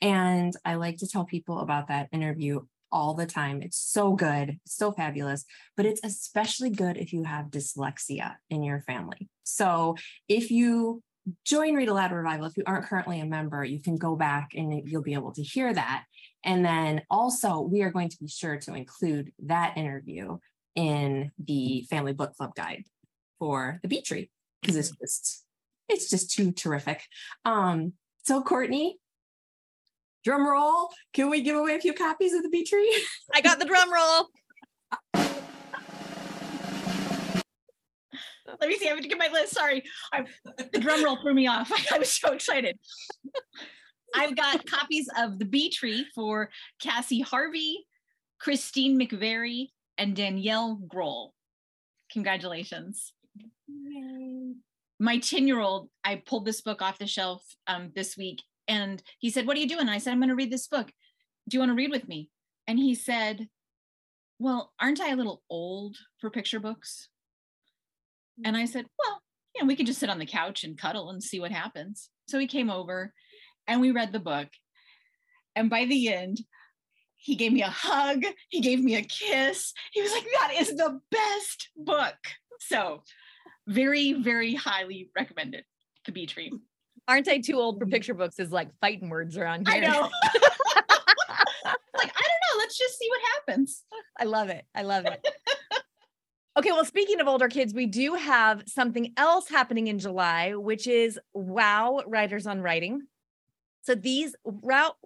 C: And I like to tell people about that interview all the time. It's so good, so fabulous, but it's especially good if you have dyslexia in your family. So if you join Read Aloud Revival, if you aren't currently a member, you can go back and you'll be able to hear that. And then also, we are going to be sure to include that interview in the Family Book Club Guide for the Bee Tree because it's just it's just too terrific. Um, so Courtney, drum roll. Can we give away a few copies of the Bee Tree?
A: I got the drum roll.
B: Let me see. I have to get my list. Sorry. I, the drum roll threw me off. I was so excited. I've got copies of The Bee Tree for Cassie Harvey, Christine McVeary, and Danielle Grohl. Congratulations. My 10 year old, I pulled this book off the shelf um, this week and he said, What are you doing? I said, I'm going to read this book. Do you want to read with me? And he said, Well, aren't I a little old for picture books? And I said, Well, yeah, we can just sit on the couch and cuddle and see what happens. So he came over and we read the book. And by the end, he gave me a hug, he gave me a kiss. He was like, That is the best book. So, very, very highly recommended The Bee Tree.
A: Aren't I too old for picture books? Is like fighting words around here.
B: I know. like, I don't know. Let's just see what happens.
A: I love it. I love it. Okay, well, speaking of older kids, we do have something else happening in July, which is Wow Writers on Writing. So these wow,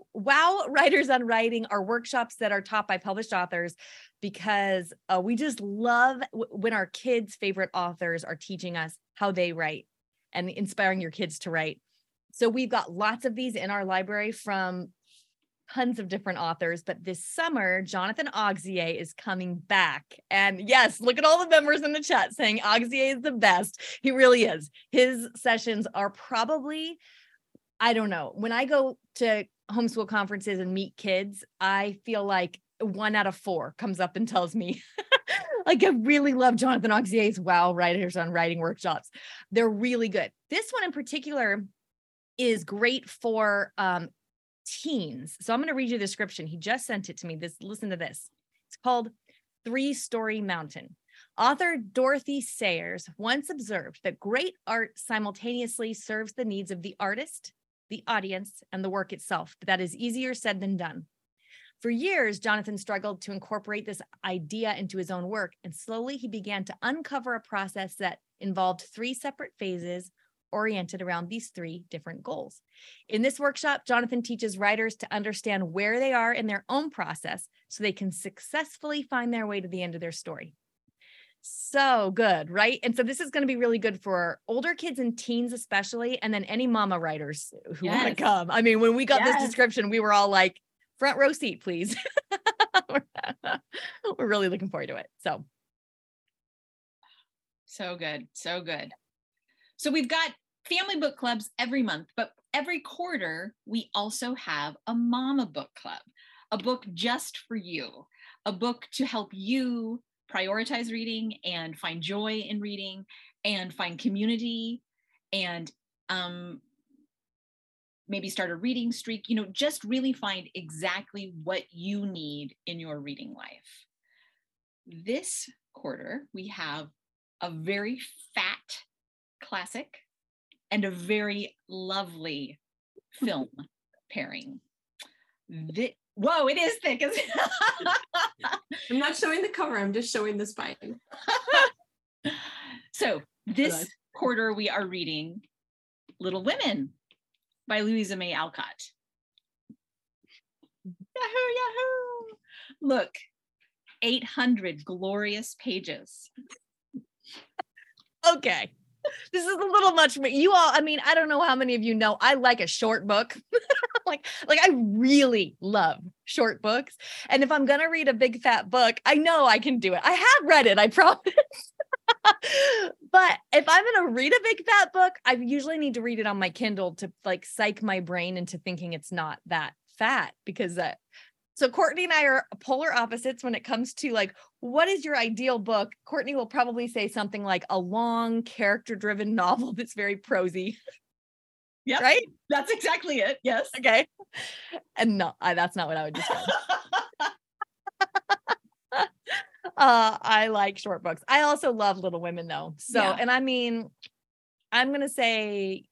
A: Writers on Writing are workshops that are taught by published authors because uh, we just love w- when our kids' favorite authors are teaching us how they write and inspiring your kids to write. So we've got lots of these in our library from tons of different authors, but this summer, Jonathan Auxier is coming back. And yes, look at all the members in the chat saying Auxier is the best. He really is. His sessions are probably, I don't know, when I go to homeschool conferences and meet kids, I feel like one out of four comes up and tells me, like, I really love Jonathan Auxier's Wow Writers on Writing workshops. They're really good. This one in particular is great for um, teens. So I'm going to read you the description. He just sent it to me. This listen to this. It's called Three Story Mountain. Author Dorothy Sayers once observed that great art simultaneously serves the needs of the artist, the audience, and the work itself, but that is easier said than done. For years, Jonathan struggled to incorporate this idea into his own work, and slowly he began to uncover a process that involved three separate phases oriented around these three different goals. In this workshop, Jonathan teaches writers to understand where they are in their own process so they can successfully find their way to the end of their story. So good, right? And so this is going to be really good for older kids and teens, especially, and then any mama writers who want to come. I mean, when we got this description, we were all like, front row seat, please. we're really looking forward to it. So,
B: So good. So good. So we've got family book clubs every month, but every quarter we also have a mama book club, a book just for you, a book to help you prioritize reading and find joy in reading and find community and um, maybe start a reading streak, you know, just really find exactly what you need in your reading life. This quarter, we have a very fat classic and a very lovely film pairing. Thi- Whoa, it is thick.
C: I'm not showing the cover, I'm just showing the spine.
B: so this quarter we are reading Little Women by Louisa May Alcott. Yahoo, yahoo. Look, 800 glorious pages.
A: okay. This is a little much for. You all, I mean, I don't know how many of you know I like a short book. like, like I really love short books. And if I'm gonna read a big fat book, I know I can do it. I have read it, I promise. but if I'm gonna read a big fat book, I usually need to read it on my Kindle to like psych my brain into thinking it's not that fat because that so Courtney and I are polar opposites when it comes to like what is your ideal book? Courtney will probably say something like a long character driven novel that's very prosy,
B: Yep,
A: right?
B: that's exactly it. Yes.
A: Okay. And no, I, that's not what I would describe. uh, I like short books. I also love Little Women though. So,
B: Yeah.
A: and I mean, I'm going to say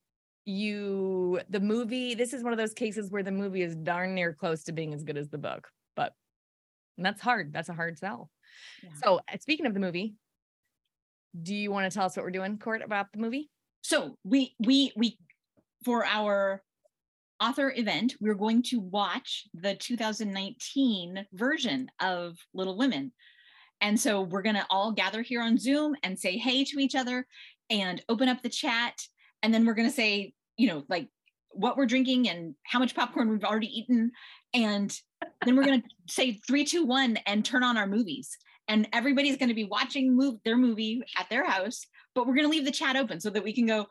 A: you, the movie, this is one of those cases where the movie is darn near close to being as good as the book, but that's hard. That's a hard sell.
B: Yeah.
A: So, uh, speaking of the movie, do you want to tell us what we're doing, Court, about the movie?
B: so we we we for our author event, we're going to watch the 2019 version of Little Women. And so we're going to all gather here on Zoom and say hey to each other and open up the chat. And then we're going to say, you know, like what we're drinking and how much popcorn we've already eaten. And then we're going to say three, two, one, and turn on our movies. And everybody's going to be watching move their movie at their house but we're going to leave the chat open so that we can go,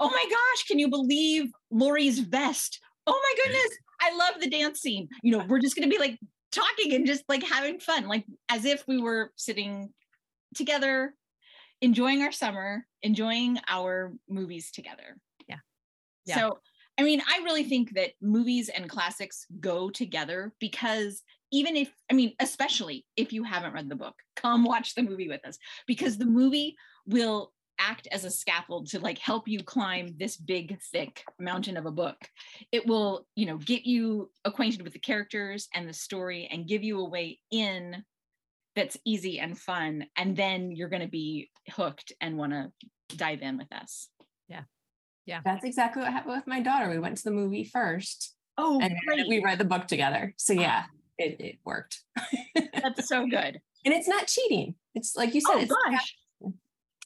B: oh my gosh, can you believe Laurie's vest? Oh my goodness, I love the dance scene. You know, we're just going to be like talking and just like having fun, like as if we were sitting together, enjoying our summer, enjoying our movies together.
A: Yeah.
B: So, I mean, I really think that movies and classics go together because even if, I mean, especially if you haven't read the book, come watch the movie with us because the movie will act as a scaffold to like help you climb this big thick mountain of a book. It will you know get you acquainted with the characters and the story and give you a way in that's easy and fun. And then you're going to be hooked and want to dive in with us
A: yeah yeah
C: that's exactly what happened with my daughter we went to the movie first
B: oh
C: and great. we read the book together so yeah it, it worked
B: that's so good
C: and it's not cheating it's like you said
B: oh,
C: it's
B: gosh.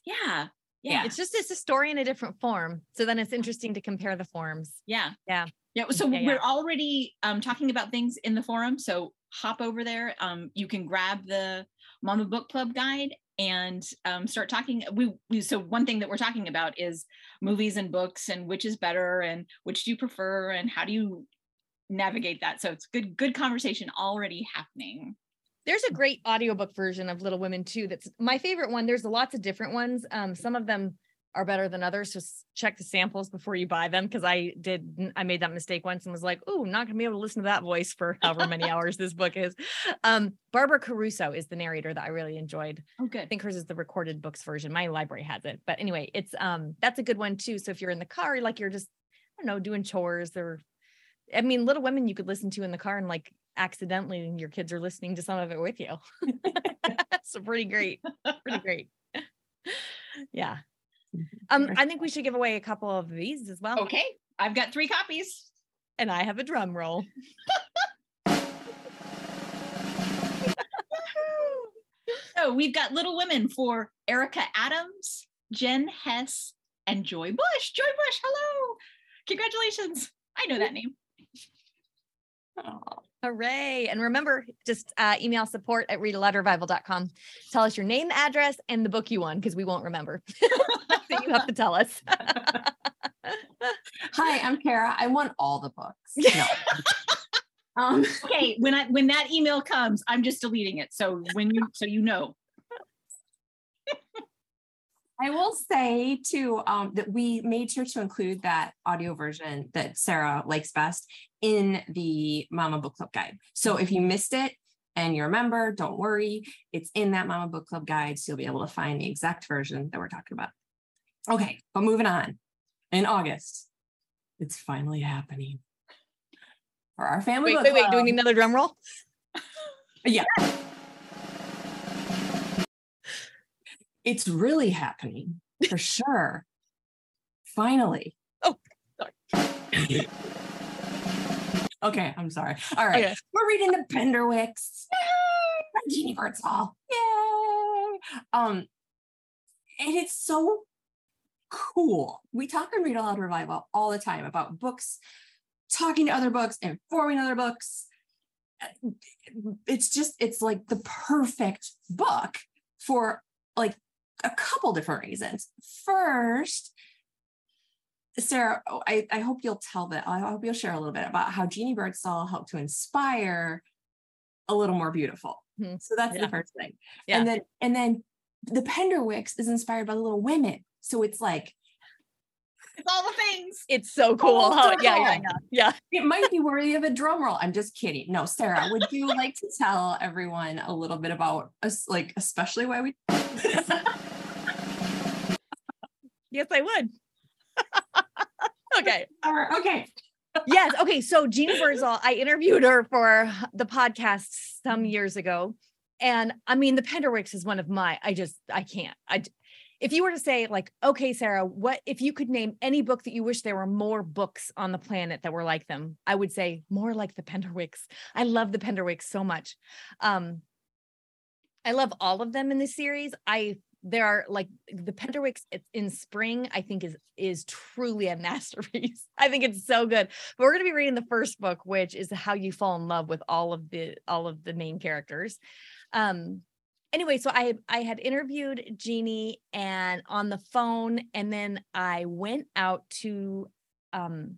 B: yeah yeah.
A: It's just it's a story in a different form. So then it's interesting to compare the forms.
B: Yeah.
A: Yeah.
B: Yeah. So yeah, we're yeah. already um, talking about things in the forum. So hop over there. Um, you can grab the Mama Book Club guide and um, start talking. We, we so one thing that we're talking about is movies and books and which is better and which do you prefer and how do you navigate that. So it's good good conversation already happening.
A: There's a great audiobook version of Little Women too. That's my favorite one. There's lots of different ones. Um, some of them are better than others. Just check the samples before you buy them because I did I made that mistake once and was like, oh, not gonna be able to listen to that voice for however many hours this book is. Um, Barbara Caruso is the narrator that I really enjoyed.
B: Oh, good. I
A: think hers is the recorded books version. My library has it, but anyway, it's um that's a good one too. So if you're in the car, like you're just I don't know doing chores or I mean, Little Women you could listen to in the car and like accidentally your kids are listening to some of it with you. so pretty great. Pretty great. yeah. Um, I think we should give away a couple of these as well.
B: Okay. I've got three copies.
A: And I have a drum roll.
B: so we've got Little Women for Erica Adams, Jen Hess, and Joy Bush. Joy Bush, hello. Congratulations. I know that name.
A: Oh. Hooray. And remember, just uh, email support at readaloudrevival.com. Tell us your name, address, and the book you won because we won't remember. so you have to tell us.
C: Hi, I'm Kara. I want all the books. No.
B: um, okay, when I when that email comes, I'm just deleting it. So when you so you know.
C: I will say too um, that we made sure to include that audio version that Sarah likes best in the Mama Book Club guide. So if you missed it and you're a member, don't worry. It's in that Mama Book Club guide. So you'll be able to find the exact version that we're talking about. Okay, but moving on. In August, it's finally happening for our family.
A: Wait, wait, wait. Do we need another drum roll?
C: yeah. it's really happening for sure. Finally.
A: Oh, sorry.
C: okay, I'm sorry. All right. Okay. We're reading the Penderwicks. Jeanne Birdsall. Yay! Um, and it's so cool. We talk and Read Aloud Revival all the time about books, talking to other books, informing other books. It's just, it's like the perfect book for like a couple different reasons. First, Sarah, oh, I, I hope you'll tell that. I hope you'll share a little bit about how Jeanne Birdsall helped to inspire a little more beautiful. Mm-hmm. So that's yeah. the first thing. Yeah. And then and then the Penderwicks is inspired by the Little Women. So it's like
B: it's all the things.
A: It's so cool. How, yeah, yeah, yeah, yeah.
C: It might be worthy of a drum roll. I'm just kidding. No, Sarah, would you like to tell everyone a little bit about us, like especially why we
A: Yes, I would. okay.
C: okay.
A: yes. Okay. So Jeanne Birdsall, I interviewed her for the podcast some years ago. And I mean, the Penderwicks is one of my, I just, I can't. I if you were to say like okay sarah what if you could name any book that you wish there were more books on the planet that were like them i would say more like the penderwicks i love the penderwicks so much um i love all of them in this series i there are like the penderwicks in spring i think is is truly a masterpiece. I think it's so good. But we're going to be reading the first book which is how you fall in love with all of the all of the main characters. Um anyway, so I I had interviewed Jeanne and on the phone, and then I went out to um,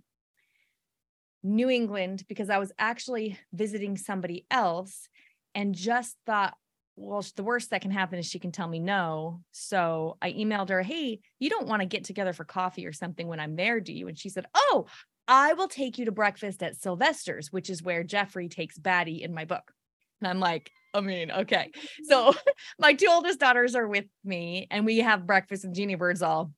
A: New England because I was actually visiting somebody else, and just thought, well, the worst that can happen is she can tell me no. So I emailed her, hey, you don't want to get together for coffee or something when I'm there, do you? And she said, oh. I will take you to breakfast at Sylvester's, which is where Jeffrey takes Batty in my book. And I'm like, I mean, okay. So my two oldest daughters are with me and we have breakfast in Jeanne Birdsall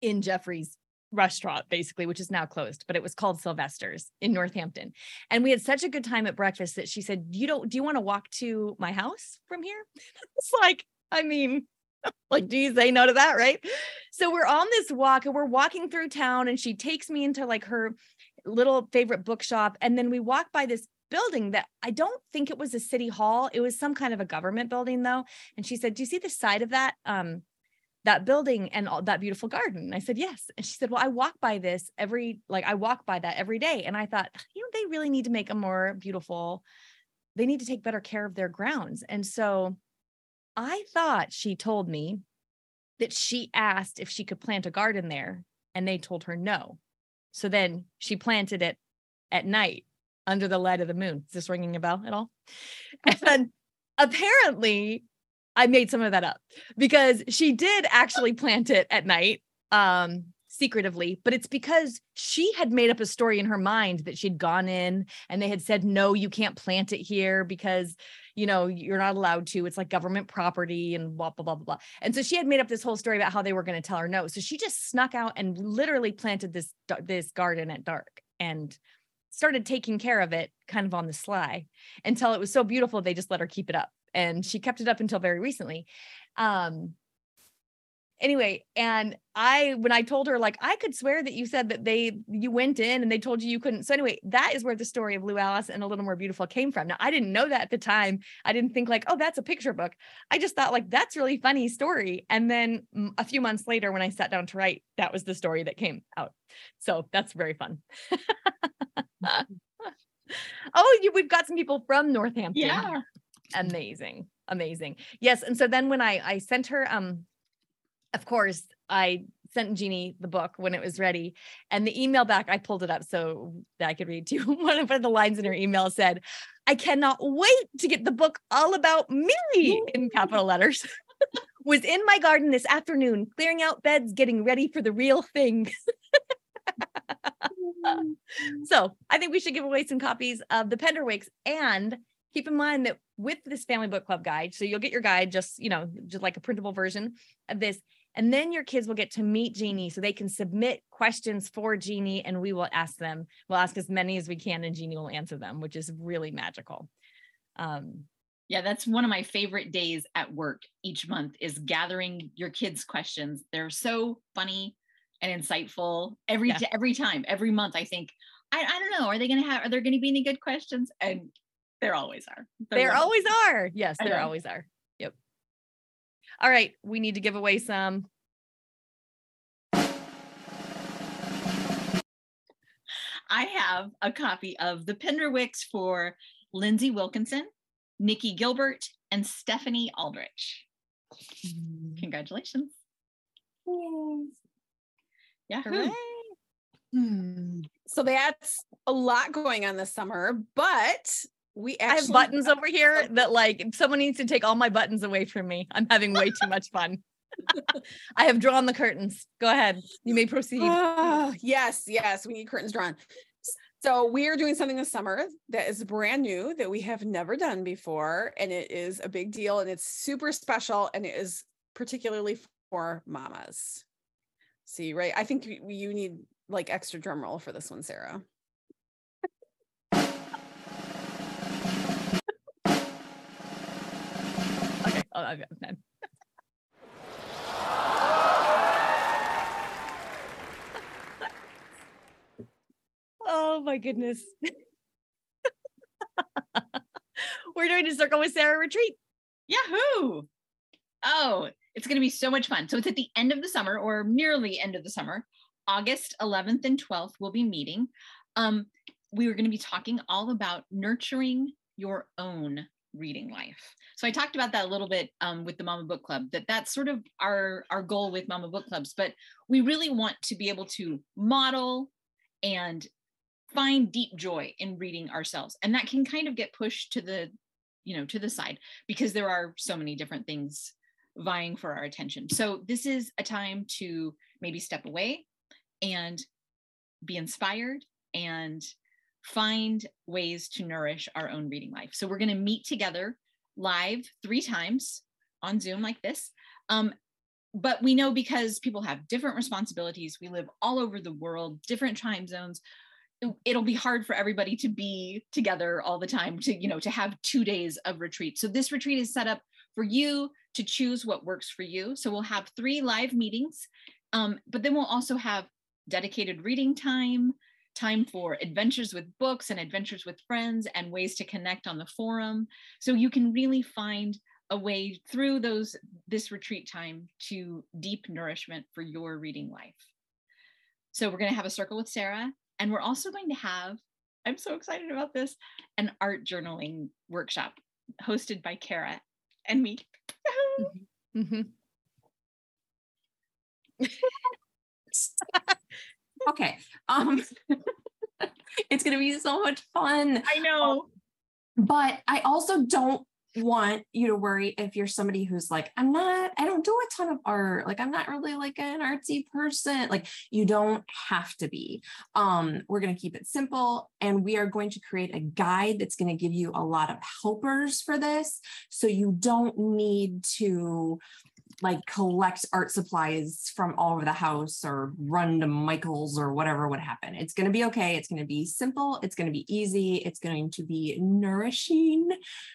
A: in Jeffrey's restaurant, basically, which is now closed, but it was called Sylvester's in Northampton. And we had such a good time at breakfast that she said, You don't do you want to walk to my house from here? it's like, I mean, like, do you say no to that? Right. So we're on this walk and we're walking through town, and she takes me into like her little favorite bookshop. And then we walk by this building that I don't think it was a city hall. It was some kind of a government building though. And she said, "Do you see the side of that um that building and all that beautiful garden?" And I said, "Yes." And she said, "Well, I walk by this every like I walk by that every day." And I thought, "You know, they really need to make a more beautiful they need to take better care of their grounds." And so I thought she told me that she asked if she could plant a garden there and they told her no. So then she planted it at night under the light of the moon. Is this ringing a bell at all? and apparently, I made some of that up because she did actually plant it at night um secretively but it's because she had made up a story in her mind that she'd gone in and they had said no you can't plant it here because you know you're not allowed to. It's like government property and blah blah blah blah, blah. and so she had made up this whole story about how they were going to tell her no. So she just snuck out and literally planted this this garden at dark and started taking care of it kind of on the sly until it was so beautiful they just let her keep it up and she kept it up until very recently. Um anyway and i when i told her like i could swear that you said that they you went in and they told you you couldn't so anyway that is where the story of lou alice and a little more beautiful came from. Now i didn't know that at the time. I didn't think like oh that's a picture book. I just thought like that's really funny story. And then a few months later when i sat down to write that was the story that came out. So that's very fun. Oh, you we've got some people from Northampton.
B: Yeah.
A: Amazing. Amazing. Yes. And so then when I I sent her um of course I sent Jeanne the book when it was ready. And the email back, I pulled it up so that I could read to you. One of the lines in her email said, I cannot wait to get the book all about me in capital letters. was in my garden this afternoon, clearing out beds, getting ready for the real thing. so I think we should give away some copies of the Penderwicks and keep in mind that with this family book club guide, so you'll get your guide just, you know, just like a printable version of this. And then your kids will get to meet Jeanne so they can submit questions for Jeanne and we will ask them. We'll ask as many as we can and Jeanne will answer them, which is really magical. Um,
B: yeah, that's one of my favorite days at work each month is gathering your kids' questions. They're so funny and insightful every yeah. every time, every month. I think I, I don't know. Are they going to have? Are there going to be any good questions? And there always are.
A: There, there always are. Yes, there always are. Yep. All right, we need to give away some.
B: I have a copy of the Penderwicks for Lindsay Wilkinson, Nikki Gilbert, and Stephanie Aldrich. Mm. Congratulations.
D: Yeah. Hmm. So that's a lot going on this summer, but we actually
A: I have buttons over here that like someone needs to take all my buttons away from me. I'm having way too much fun. I have drawn the curtains. Go ahead. You may proceed.
D: Oh, yes, yes, we need curtains drawn. So we are doing something this summer that is brand new that we have never done before, and it is a big deal and it's super special and it is particularly for mamas. See, right? I think you need like extra drum roll for this one, Sarah.
A: oh, oh my goodness. We're doing a circle with Sarah retreat.
B: Yahoo! Oh, it's going to be so much fun. So it's at the end of the summer or nearly end of the summer. August 11th and 12th, we'll be meeting. Um, we are going to be talking all about nurturing your own reading life. So I talked about that a little bit um, with the Mama Book Club. That that's sort of our our goal with Mama Book Clubs. But we really want to be able to model and find deep joy in reading ourselves, and that can kind of get pushed to the you know to the side because there are so many different things vying for our attention. So this is a time to maybe step away and be inspired and find ways to nourish our own reading life. So we're going to meet together live three times on Zoom like this. Um, but we know because people have different responsibilities, we live all over the world, different time zones. It'll be hard for everybody to be together all the time to, you know, to have two days of retreat. So this retreat is set up for you to choose what works for you. So we'll have three live meetings, um, but then we'll also have dedicated reading time, time for adventures with books and adventures with friends and ways to connect on the forum. So you can really find a way through those this retreat time to deep nourishment for your reading life. So we're going to have a circle with Sarah and we're also going to have I'm so excited about this an art journaling workshop hosted by Kara and me. Mm-hmm.
C: okay. Um it's gonna be so much fun.
B: I know.
C: But I also don't want you to worry if you're somebody who's like, I'm not, I don't do a ton of art. Like, I'm not really like an artsy person. Like, you don't have to be. Um, we're going to keep it simple and we are going to create a guide that's going to give you a lot of helpers for this. So you don't need to like collect art supplies from all over the house or run to Michael's or whatever would happen. It's going to be okay. It's going to be simple. It's going to be easy. It's going to be nourishing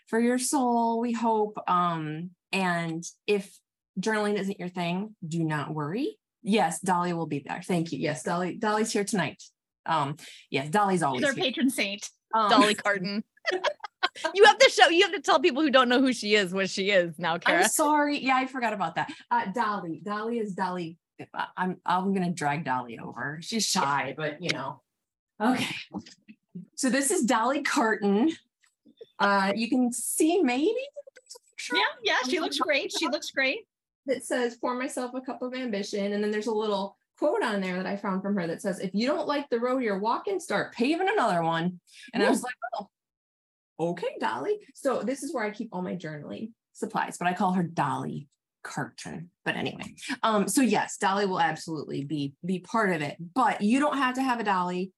C: for your soul, we hope. Um, and if journaling isn't your thing, do not worry. Yes, Dolly will be there. Thank you. Yes, Dolly, Dolly's here tonight. Um, yes, Dolly's always
B: She's our here. patron saint.
A: Um, Dolly Carton. You have to show you have to tell people who don't know who she is what she is now Kara.
C: I'm sorry. Yeah I forgot about that. Uh, Dolly. Dolly is Dolly. I'm I'm gonna drag Dolly over. She's shy but you know. Okay. So this is Dolly Carton. Uh you can see maybe
B: yeah yeah she looks great. She looks great.
C: It says pour myself a cup of ambition. And then there's a little quote on there that I found from her that says, if you don't like the road you're walking, start paving another one. And I was like, oh, okay, Dolly. So this is where I keep all my journaling supplies, but I call her Dolly Carton. But anyway, um, so yes, Dolly will absolutely be be part of it, but you don't have to have a Dolly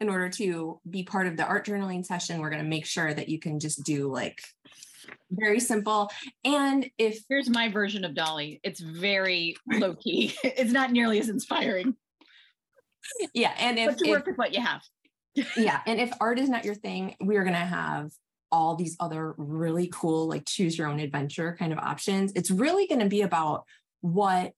C: in order to be part of the art journaling session. We're going to make sure that you can just do like very simple. And if
B: here's my version of Dolly, it's very low key. it's not nearly as inspiring.
C: Yeah, and if
B: but to
C: if,
B: work with what you have
C: yeah. And if art is not your thing, we are going to have all these other really cool, like choose your own adventure kind of options. It's really going to be about what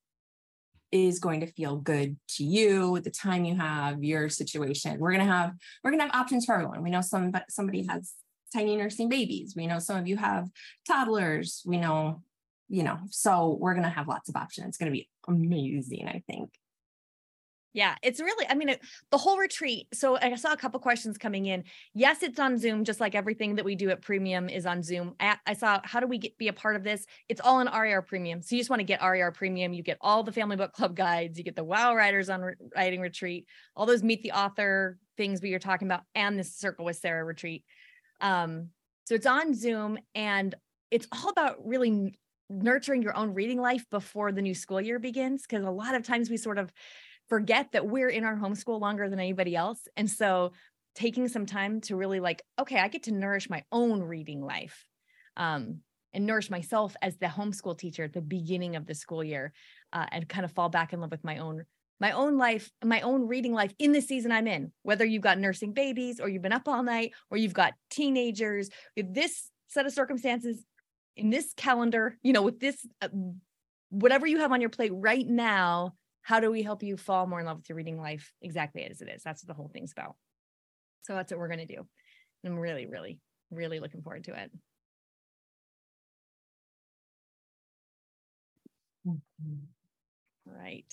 C: is going to feel good to you, the time you have, your situation. We're going to have, we're going to have options for everyone. We know some, somebody has tiny nursing babies. We know some of you have toddlers. We know, you know, so we're going to have lots of options. It's going to be amazing, I think.
A: Yeah, it's really, I mean, it, the whole retreat. So I saw a couple questions coming in. Yes, it's on Zoom, just like everything that we do at Premium is on Zoom. I, I saw how do we get be a part of this? It's all in RAR Premium. So you just want to get RAR Premium. You get all the Family Book Club guides, you get the Wow Writers on Writing Retreat, all those Meet the Author things we were talking about, and this Circle with Sarah retreat. Um, so it's on Zoom and it's all about really nurturing your own reading life before the new school year begins. Because a lot of times we sort of forget that we're in our homeschool longer than anybody else. And so taking some time to really like, okay, I get to nourish my own reading life. Um, and nourish myself as the homeschool teacher at the beginning of the school year uh, and kind of fall back in love with my own my own life my own reading life in the season i'm in whether you've got nursing babies or you've been up all night or you've got teenagers with this set of circumstances in this calendar you know with this uh, whatever you have on your plate right now how do we help you fall more in love with your reading life exactly as it is? That's what the whole thing's about. So that's what we're going to do. I'm really, really, really looking forward to it. Right.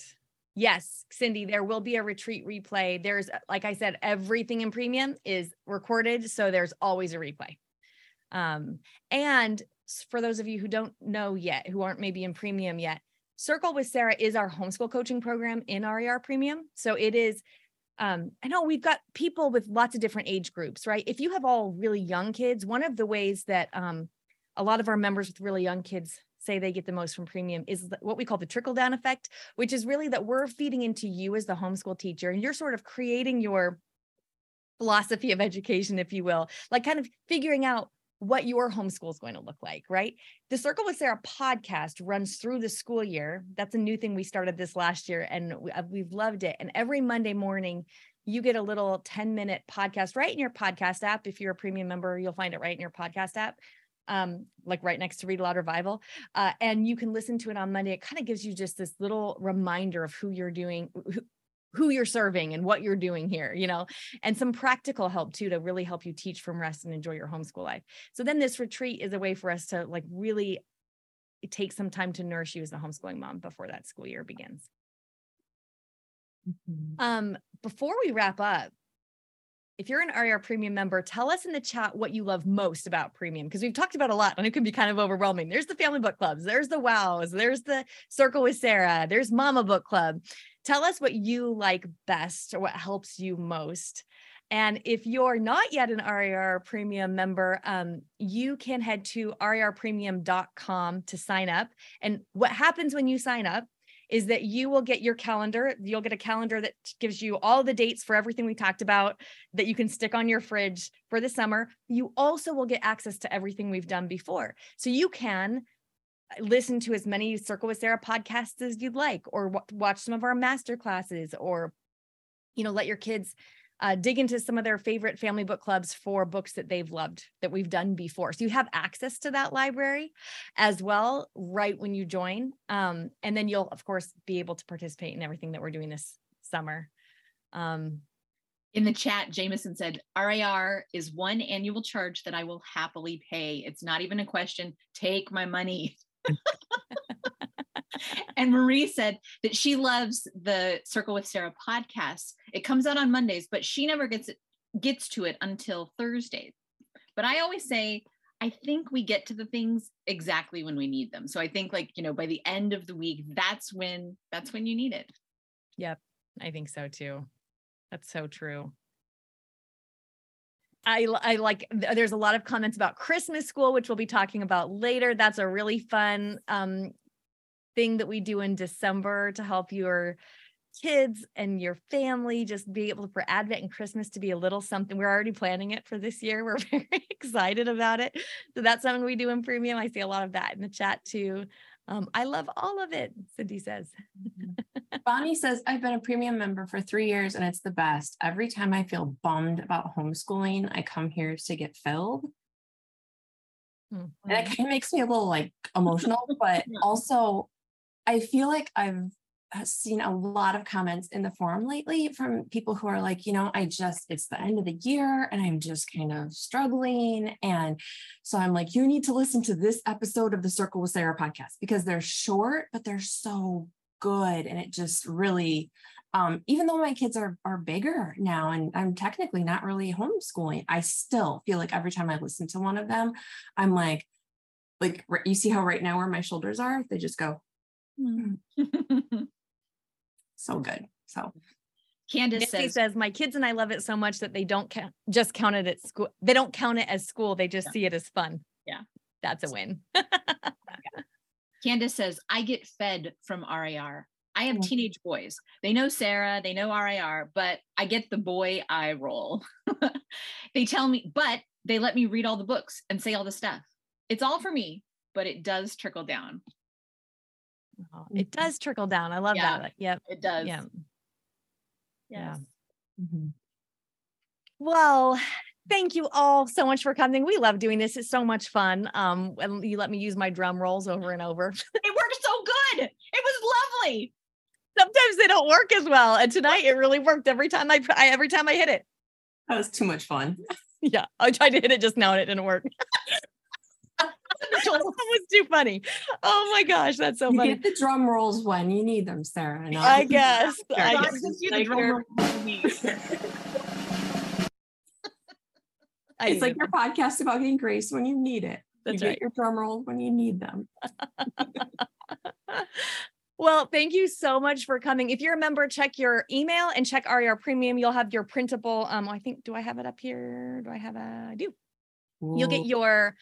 A: Yes, Cindy, there will be a retreat replay. There's, like I said, everything in premium is recorded. So there's always a replay. Um, and for those of you who don't know yet, who aren't maybe in premium yet, Circle with Sarah is our homeschool coaching program in RAR Premium. So it is, um, I know we've got people with lots of different age groups, right? If you have all really young kids, one of the ways that um, a lot of our members with really young kids say they get the most from premium is what we call the trickle down effect, which is really that we're feeding into you as the homeschool teacher and you're sort of creating your philosophy of education, if you will, like kind of figuring out what your homeschool is going to look like, right? The Circle with Sarah podcast runs through the school year. That's a new thing we started this last year and uh, we've loved it. And every Monday morning, you get a little 10 minute podcast right in your podcast app. If you're a premium member, you'll find it right in your podcast app um, like right next to Read Aloud Revival. Uh, and you can listen to it on Monday. It kind of gives you just this little reminder of who you're doing, who you're serving and what you're doing here, you know, and some practical help too to really help you teach from rest and enjoy your homeschool life. So then this retreat is a way for us to like really take some time to nourish you as a homeschooling mom before that school year begins. Mm-hmm. Um, before we wrap up, if you're an RAR premium member, tell us in the chat what you love most about premium because we've talked about a lot and it can be kind of overwhelming. There's the family book clubs, there's the wows, there's the circle with Sarah, there's mama book club. Tell us what you like best or what helps you most. And if you're not yet an RAR premium member, um, you can head to rarpremium.com to sign up. And what happens when you sign up is that you will get your calendar. You'll get a calendar that gives you all the dates for everything we talked about that you can stick on your fridge for the summer. You also will get access to everything we've done before. So you can listen to as many Circle with Sarah podcasts as you'd like, or w- watch some of our master classes, or you know, let your kids uh, dig into some of their favorite family book clubs for books that they've loved that we've done before. So you have access to that library as well right when you join. Um, and then you'll, of course, be able to participate in everything that we're doing this summer. Um,
B: in the chat, Jameson said, RAR is one annual charge that I will happily pay. It's not even a question. Take my money. and Marie said that she loves the Circle with Sarah podcast. It comes out on Mondays, but she never gets it gets to it until Thursdays. But I always say, I think we get to the things exactly when we need them. So I think like, you know, by the end of the week, that's when that's when you need it.
A: Yep. I think so too. That's so true. I, I like there's a lot of comments about Christmas school, which we'll be talking about later. That's a really fun um, thing that we do in December to help your kids and your family just be able for Advent and Christmas to be a little something. We're already planning it for this year. We're very excited about it. So that's something we do in premium. I see a lot of that in the chat too. Um, I love all of it, Cindy says.
C: Mm-hmm. Bonnie says, I've been a premium member for three years and it's the best. Every time I feel bummed about homeschooling, I come here to get filled. Mm-hmm. And it kind of makes me a little like emotional, but also I feel like I've seen a lot of comments in the forum lately from people who are like, you know, I just, it's the end of the year and I'm just kind of struggling. And so I'm like, you need to listen to this episode of the Circle with Sarah podcast because they're short, but they're so good. And it just really, um, even though my kids are are bigger now and I'm technically not really homeschooling, I still feel like every time I listen to one of them, I'm like, like you see how right now where my shoulders are, they just go, Mm. so good. So
A: Candace says, says, my kids and I love it so much that they don't count, just count it at school. They don't count it as school. They just yeah. see it as fun.
B: Yeah.
A: That's a win.
B: Candace says, I get fed from RAR. I have mm. teenage boys. They know Sarah, they know RAR, but I get the boy eye roll. they tell me, but they let me read all the books and say all the stuff. It's all for me, but it does trickle down.
A: Oh, it mm-hmm. does trickle down. I love yeah, that. Yep.
B: It does.
A: Yeah.
B: Yes. Yeah.
A: Mm-hmm. Well, thank you all so much for coming. We love doing this. It's so much fun. Um, and you let me use my drum rolls over and over.
B: it worked so good. It was lovely.
A: Sometimes they don't work as well, and tonight it really worked every time I, I every time I hit it.
C: That was too much fun.
A: Yeah, I tried to hit it just now and it didn't work. that was too funny. Oh my gosh, that's so
C: You
A: funny.
C: get the drum rolls when you need them, Sarah. not-
A: I guess. I
B: God
A: guess.
B: the drum
C: your-
B: roll you need.
A: I
C: it's like
A: needed
C: your podcast about getting grace when you need it.
A: That's
C: you
A: right.
C: get your drum rolls when you need them.
A: Well, thank you so much for coming. If you're a member, check your email and check RAR Premium. You'll have your printable. Um, I think. Do I have it up here? Do I have a? I do. You'll get your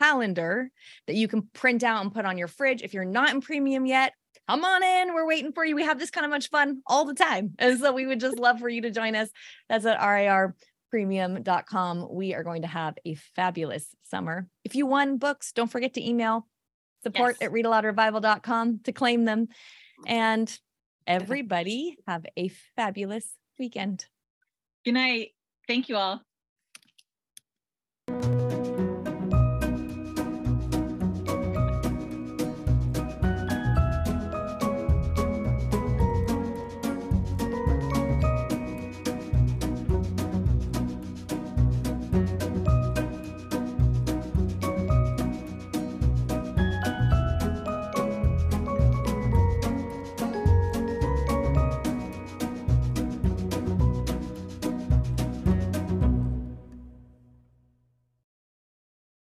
A: calendar that you can print out and put on your fridge. If you're not in premium yet, come on in. We're waiting for you. We have this kind of much fun all the time. And so we would just love for you to join us. That's at rarpremium.com. We are going to have a fabulous summer. If you won books, don't forget to email support
B: Yes.
A: at readaloudrevival.com to claim them. And everybody have a fabulous weekend.
B: Good night. Thank you all.